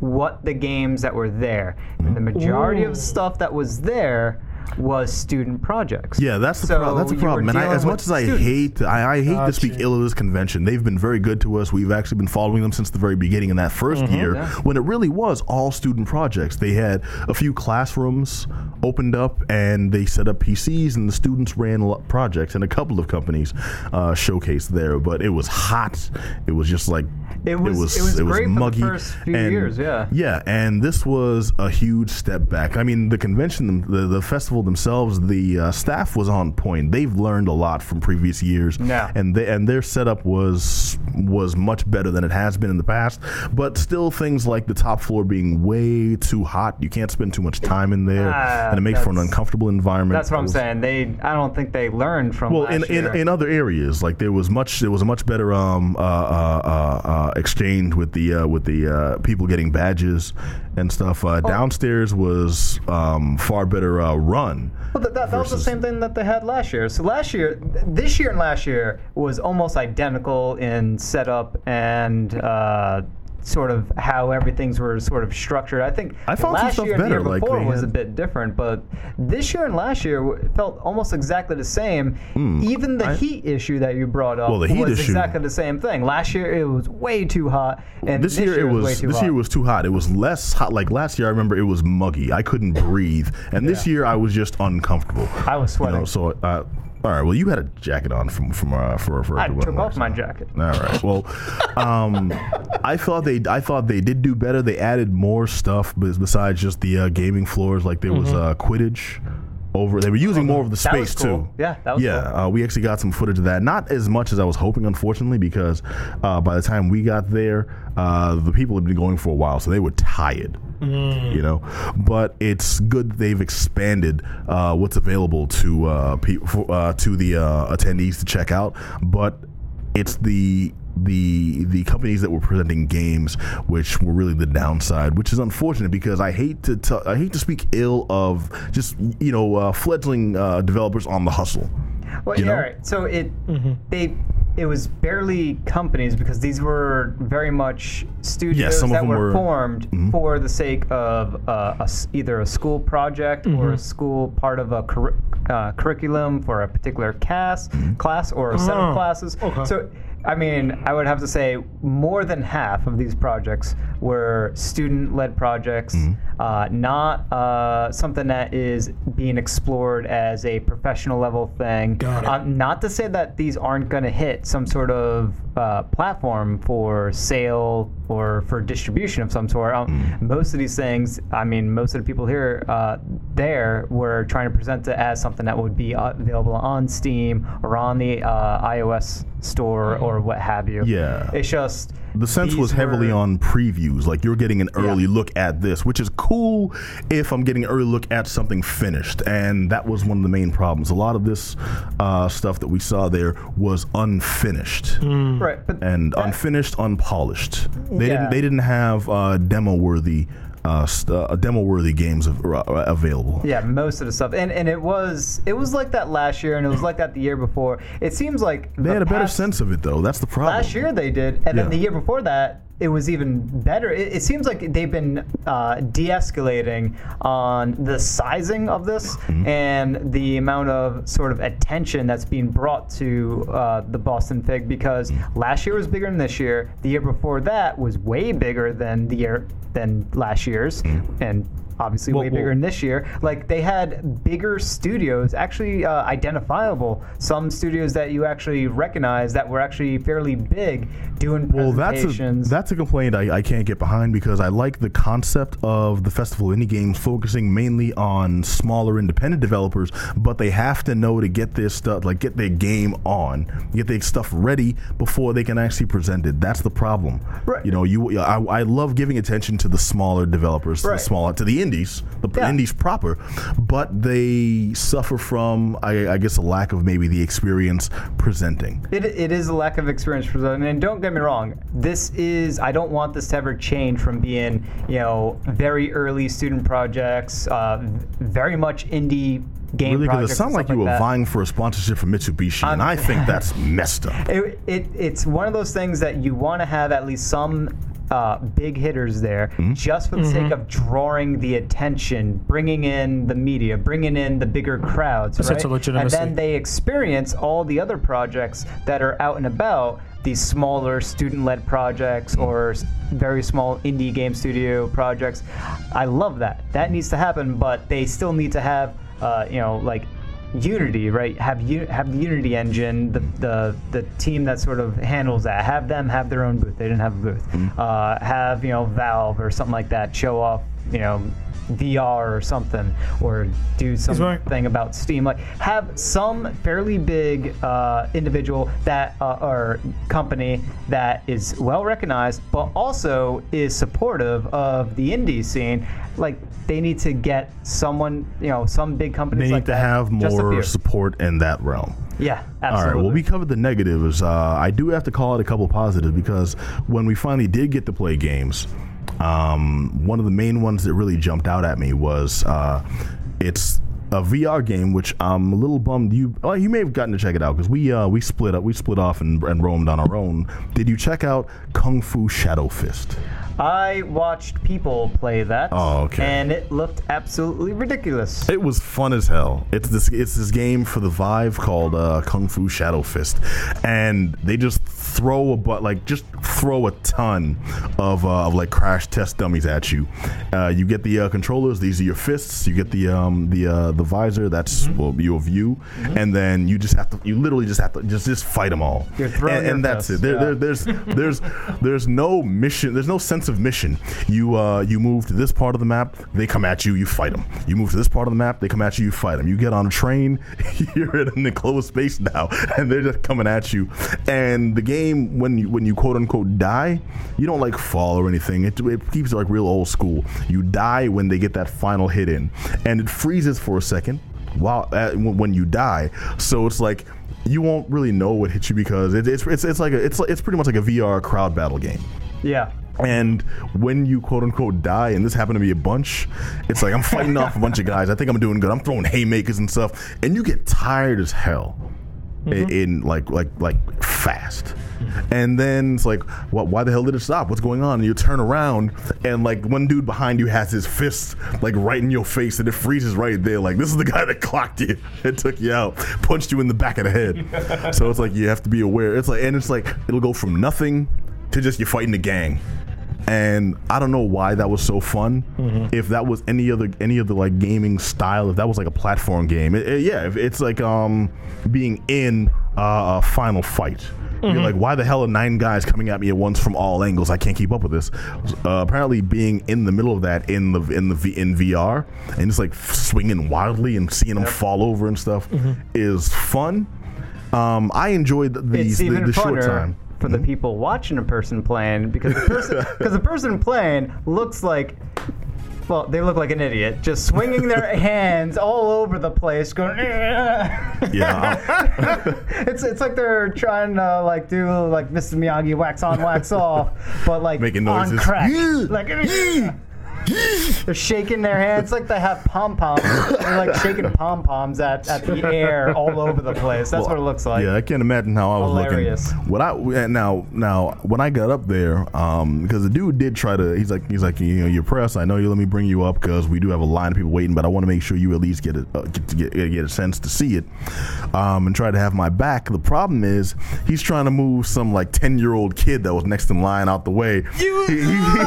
what the games that were there. And the majority of stuff that was there was student projects. Yeah, that's the So problem. That's the problem. And I, as much as I students. hate, I, I hate to speak ill of this convention. They've been very good to us. We've actually been following them since the very beginning in that 1st year, Yeah. when it really was all student projects. They had a few classrooms opened up, and they set up PCs, and the students ran projects, and a couple of companies uh, showcased there. But it was hot. It was just like It was- it was great for the muggy. first few and- years, yeah. yeah, and this was a huge step back. I mean, the convention, the, the festival themselves, the uh, staff was on point. They've learned a lot from previous years, Yeah. and they, and their setup was was much better than it has been in the past. But still, things like the top floor being way too hot. You can't spend too much time in there, Ah, and it makes for an uncomfortable environment. That's what It I'm saying. They, I don't think they learned from. well, in, in, in other areas, like there was much, there was a much better um, uh, uh, uh, uh, exchange with the uh, with the uh, people getting badges and stuff. Oh. Uh, Downstairs was um, far better uh, run. Well, that, that, that was the same thing that they had last year. So last year, this year and last year was almost identical in setup and uh, sort of how everything's were sort of structured. I think I last year and the better, year before they was a bit different, but this year and last year felt almost exactly the same. Even the heat issue that you brought up. Well, the heat was issue- exactly the same thing. Last year it was way too hot, and This, year, it was, way too this hot. year was too hot. It was less hot. Like last year, I remember it was muggy. I couldn't breathe, and this year I was just uncomfortable. I was You sweating. know, so uh, all right. Well, you had a jacket on from from uh, for for I took off my jacket. All right. Well, um, (laughs) I thought they I thought they did do better. They added more stuff besides just the uh, gaming floors. Like there was uh, Quidditch. Over, they were using more of the That was space cool. too. Yeah, that was yeah. Uh, we actually got some footage of that. Not as much as I was hoping, unfortunately, because uh, by the time we got there, uh, the people had been going for a while, so they were tired. You know, but it's good that they've expanded uh, what's available to uh, pe- for, uh, to the uh, attendees to check out. But it's the the the companies that were presenting games which were really the downside which is unfortunate because I hate to t- I hate to speak ill of just you know uh, fledgling uh, developers on the hustle Well, you yeah, know? right. So it they it was barely companies because these were very much studios some that were, were- formed Mhm. for the sake of uh, a s either a school project or a school part of a curri- uh, curriculum for a particular cast class or a set Oh, of classes. okay. So. I mean, I would have to say more than half of these projects were student-led projects, mm-hmm. Uh, not uh, something that is being explored as a professional level thing. Got it. Um, not to say that these aren't going to hit some sort of uh, platform for sale or for distribution of some sort. Um, Most of these things, I mean, most of the people here, uh, there, were trying to present it as something that would be uh, available on Steam or on the uh, iOS store or what have you. Yeah. It's just The sense these was heavily were- on previews. Like you're getting an early Yeah. look at this, which is cool if I'm getting an early look at something finished. And that was one of the main problems. A lot of this uh, stuff that we saw there was unfinished. right, but And that- unfinished, unpolished. They Yeah. didn't. They didn't have uh, demo worthy, uh, uh, demo worthy games av- uh, available. Yeah, most of the stuff, and and it was it was like that last year, and it was like that the year before. It seems like They the had a better sense of it though. That's the problem. Last year they did, and Yeah. then the year before that it was even better. It, it seems like they've been uh, de-escalating on the sizing of this Mm-hmm. and the amount of sort of attention that's being brought to uh, the Boston Fig because Mm-hmm. last year was bigger than this year. The year before that was way bigger than the year than last year's, and obviously. Well, way bigger well- than this year. Like they had bigger studios, actually uh, identifiable. Some studios that you actually recognize that were actually fairly big, doing Well, that's a that's a complaint I, I can't get behind because I like the concept of the festival indie games focusing mainly on smaller independent developers, but they have to know to get their stuff like get their game on, get their stuff ready before they can actually present it. That's the problem. Right. You know, you I, I love giving attention to the smaller developers, Right. the smaller to the indies, the Yeah. indies proper, but they suffer from I, I guess a lack of maybe the experience presenting. It, it is a lack of experience them. And don't get me wrong, this is, I don't want this to ever change from being, you know, very early student projects, uh, very much indie game Really, because projects. it sounds like you were that. vying for a sponsorship from Mitsubishi, and I think that's (laughs) messed up. It, it, it's one of those things that you want to have at least some uh, big hitters there Hmm? just for the sake of drawing the attention, bringing in the media, bringing in the bigger crowds. A sense right? of legitimacy. And then they experience all the other projects that are out and about. These smaller student-led projects or very small indie game studio projects. I love that. That needs to happen, but they still need to have, uh, you know, like Unity, right? Have you have the Unity engine, the, the the team that sort of handles that. Have them have their own booth. They didn't have a booth. Uh, have you know Valve or something like that show off you know VR or something, or do something about Steam. Like have some fairly big uh, individual that uh, or company that is well recognized, but also is supportive of the indie scene. Like they need to get someone, you know, some big company. They need like to have more support in that realm. Yeah, All absolutely. right. Well, we covered the negatives. Uh, I do have to call it a couple positives because when we finally did get to play games, um, one of the main ones that really jumped out at me was uh, it's a VR game, which I'm a little bummed. You, well, you may have gotten to check it out because we uh, we split up, we split off and, and roamed on our own. Did you check out Kung Fu Shadow Fist? I watched people play that. Oh, okay. And it looked absolutely ridiculous. It was fun as hell. It's this it's this game for the Vive called uh, Kung Fu Shadow Fist, and they just throw a but like just throw a ton of, uh, of like crash test dummies at you. Uh, you get the uh, controllers; these are your fists. You get the um, the uh, the visor. That's Mm-hmm. well, your view, and then you just have to you literally just have to just just fight them all. And, and that's it. There, yeah. there, there's there's there's no mission. There's no sense of mission. You uh, you move to this part of the map, they come at you, you fight them. You move to this part of the map, they come at you, you fight them. You get on a train, (laughs) you're in an enclosed space now, and they're just coming at you. And the game, when you when you quote unquote die, you don't like fall or anything. It, it keeps it like real old school. You die when they get that final hit in, and it freezes for a second while uh, when you die. So it's like you won't really know what hit you because it, it's it's it's like a, it's it's pretty much like a VR crowd battle game. Yeah. And when you quote unquote die, and this happened to me a bunch, it's like I'm fighting off a bunch of guys. I think I'm doing good. I'm throwing haymakers and stuff, and you get tired as hell in, in like like like fast. And then it's like, what? Why the hell did it stop? What's going on? And you turn around, and like one dude behind you has his fist like right in your face, and it freezes right there. Like this is the (laughs) guy that clocked you and took you out, punched you in the back of the head. (laughs) so it's like you have to be aware. It's like, and it's like it'll go from nothing to just you fighting the gang and I don't know why that was so fun. If that was any other any other like gaming style, if that was like a platform game, it, it- yeah, if it's like um being in uh, a final fight. You're like, why the hell are nine guys coming at me at once from all angles? I can't keep up with this. Uh, apparently, being in the middle of that in the in the V- in VR and just like swinging wildly and seeing them fall over and stuff is fun. Um, I enjoyed the the, the, short time. for the people watching a person playing because the person (laughs) because the person playing looks like. Well, they look like an idiot, just swinging their (laughs) hands all over the place, going. (laughs) Yeah, (laughs) it's it's like they're trying to like do like Mr. Miyagi wax on wax off, but like Making on noises. crack. like (laughs) they're shaking their hands like they have pom poms. They're like shaking pom poms at, at the air all over the place. That's what it looks like. Yeah, I can't imagine how I was Hilarious. looking. What I now now when I got up there, um, because the dude did try to. He's like he's like you know your press. I know you let me bring you up because we do have a line of people waiting, but I want to make sure you at least get a uh, get to get, get a sense to see it, um, and try to have my back. The problem is he's trying to move some like ten year old kid that was next in line out the way. He- he-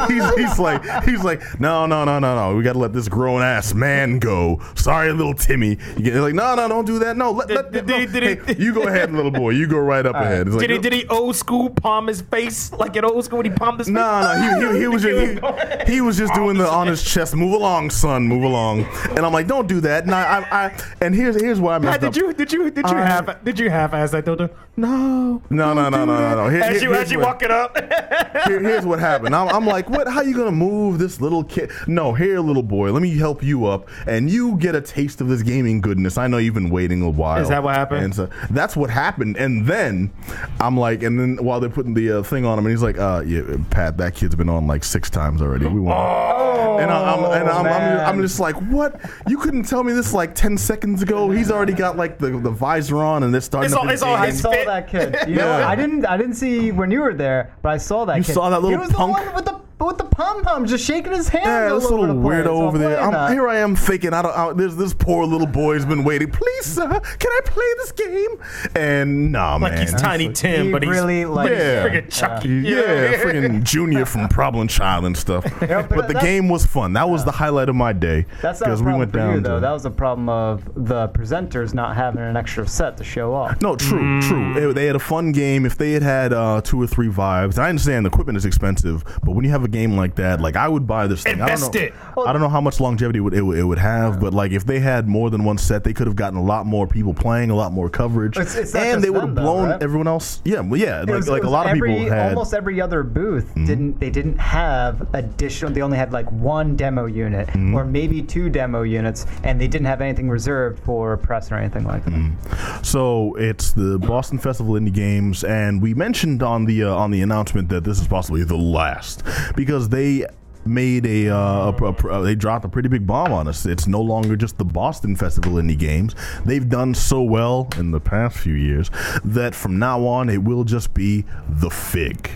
he's, he's like he's like no no no no no. No. We got to let this grown ass man go. Sorry, little Timmy. You get like no no don't do that. No let, let, Did- no. did did Hey, you go ahead, little boy. You go right up ahead. It's like, Did he did he old school palm his face like in old school when he palmed his face? No, no, he, he, he was (laughs) just he, he was just doing the on his chest. Move along, son. Move along. And I'm like, don't do that. And I, I, I and here's here's why I messed Pat, up. did you did you did you I- have did you half ass that Dodo? No. No, no, no, no, no, no. Here- As here- you as you what- walk it up. (laughs) Here- here's what happened. I'm, I'm like, what? How you gonna move this little kid? No, here, little boy. Let me help you up, and you get a taste of this gaming goodness. I know you've been waiting a while. Is that what happened? And so that's what happened. And then I'm like, and then while they're putting the uh, thing on him, and he's like, uh, yeah, Pat, that kid's been on like six times already. We want. Oh, and I, I'm, and I'm, I'm. I'm just like, what? You couldn't tell me this like ten seconds ago. He's already got like the, the visor on, and they're starting. It's up all- his it's all game. I saw fit. that kid. (laughs) You know, Yeah. I didn't. I didn't see when you were there, but I saw that. You kid. saw that little He was punk? the one with the with the pom pom, just shaking his hands. Yeah, all this over little the place weirdo while over there. playing I'm, here I am thinking, I don't. I, there's this poor little boy's been waiting. Please, sir, can I play this game? And nah, like man. he's Tiny Tim, He but he's really like. Yeah. freaking Chucky. Yeah, freaking (laughs) Junior from Problem Child and stuff. (laughs) but but the that- game was fun. That was the highlight of my day. That's not a we problem went for down you, though. to- That was a problem of the presenters not having an extra set to show off. No, true, true. They- They had a fun game. If they had had uh, two or three Vives, I understand the equipment is expensive, but when you have a game like that, like I would buy this thing. Invest I don't know, it. I don't know how much longevity it would, it would, it would have, but like if they had more than one set, they could have gotten a lot more people playing, a lot more coverage, It's- it's and they would have blown right? everyone else. Yeah, well, yeah, It like, was- like a was lot of people had. Mm-hmm. almost every other booth didn't they didn't have additional they only had like one demo unit Mm-hmm. or maybe two demo units and they didn't have anything reserved for press or anything like that Mm-hmm. So it's the Boston Festival Indie Games, and we mentioned on the uh, on the announcement that this is possibly the last because they made a, uh, a, a- a- they dropped a pretty big bomb on us. It's no longer just the Boston Festival Indie Games. They've done so well in the past few years that from now on it will just be the Fig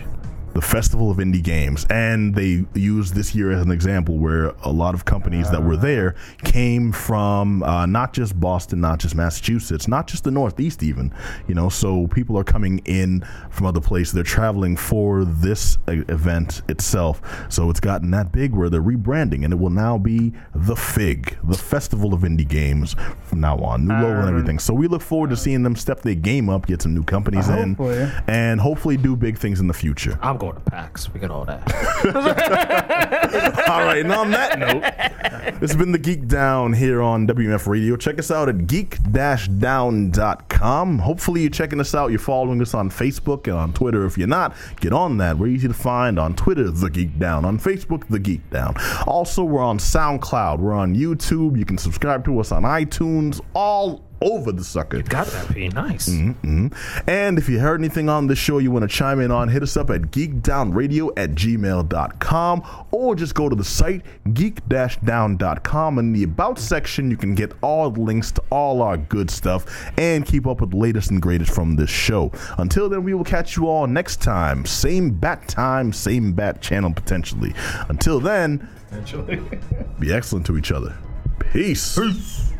the Festival of Indie Games, and they used this year as an example where a lot of companies that were there came from uh, not just Boston, not just Massachusetts, not just the Northeast, even. You know, so people are coming in from other places. They're traveling for this uh, event itself. So it's gotten that big where they're rebranding, and it will now be the Fig, the Festival of Indie Games from now on. New logo and everything. So we look forward to seeing them step their game up, get some new companies in, Hopefully. and hopefully do big things in the future. I'm going to PAX. We got all that. (laughs) All right, and on that note, this has been the Geekdown here on WMF Radio. Check us out at geek-down.com. Hopefully, you're checking us out. You're following us on Facebook and on Twitter. If you're not, get on that. We're easy to find on Twitter, The Geekdown. On Facebook, The Geekdown. Also, we're on SoundCloud. We're on YouTube. You can subscribe to us on iTunes. All over the sucker. got that, P. Nice. Mm-hmm, mm-hmm. And if you heard anything on the show you want to chime in on, hit us up at geekdownradio at gmail.com or just go to the site geek-down.com. In the About section, you can get all the links to all our good stuff and keep up with the latest and greatest from this show. Until then, we will catch you all next time. Same bat time, same bat channel potentially. Until then, (laughs) be excellent to each other. Peace.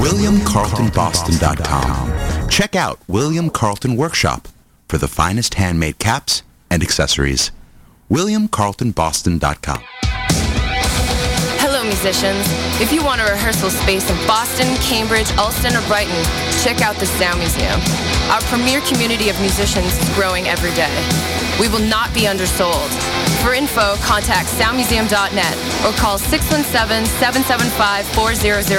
WilliamCarltonBoston.com. Check out William Carlton Workshop for the finest handmade caps and accessories. WilliamCarltonBoston.com. Musicians. If you want a rehearsal space in Boston, Cambridge, Allston, or Brighton, check out the Sound Museum. Our premier community of musicians is growing every day. We will not be undersold. For info, contact soundmuseum.net or call 617 775 4000.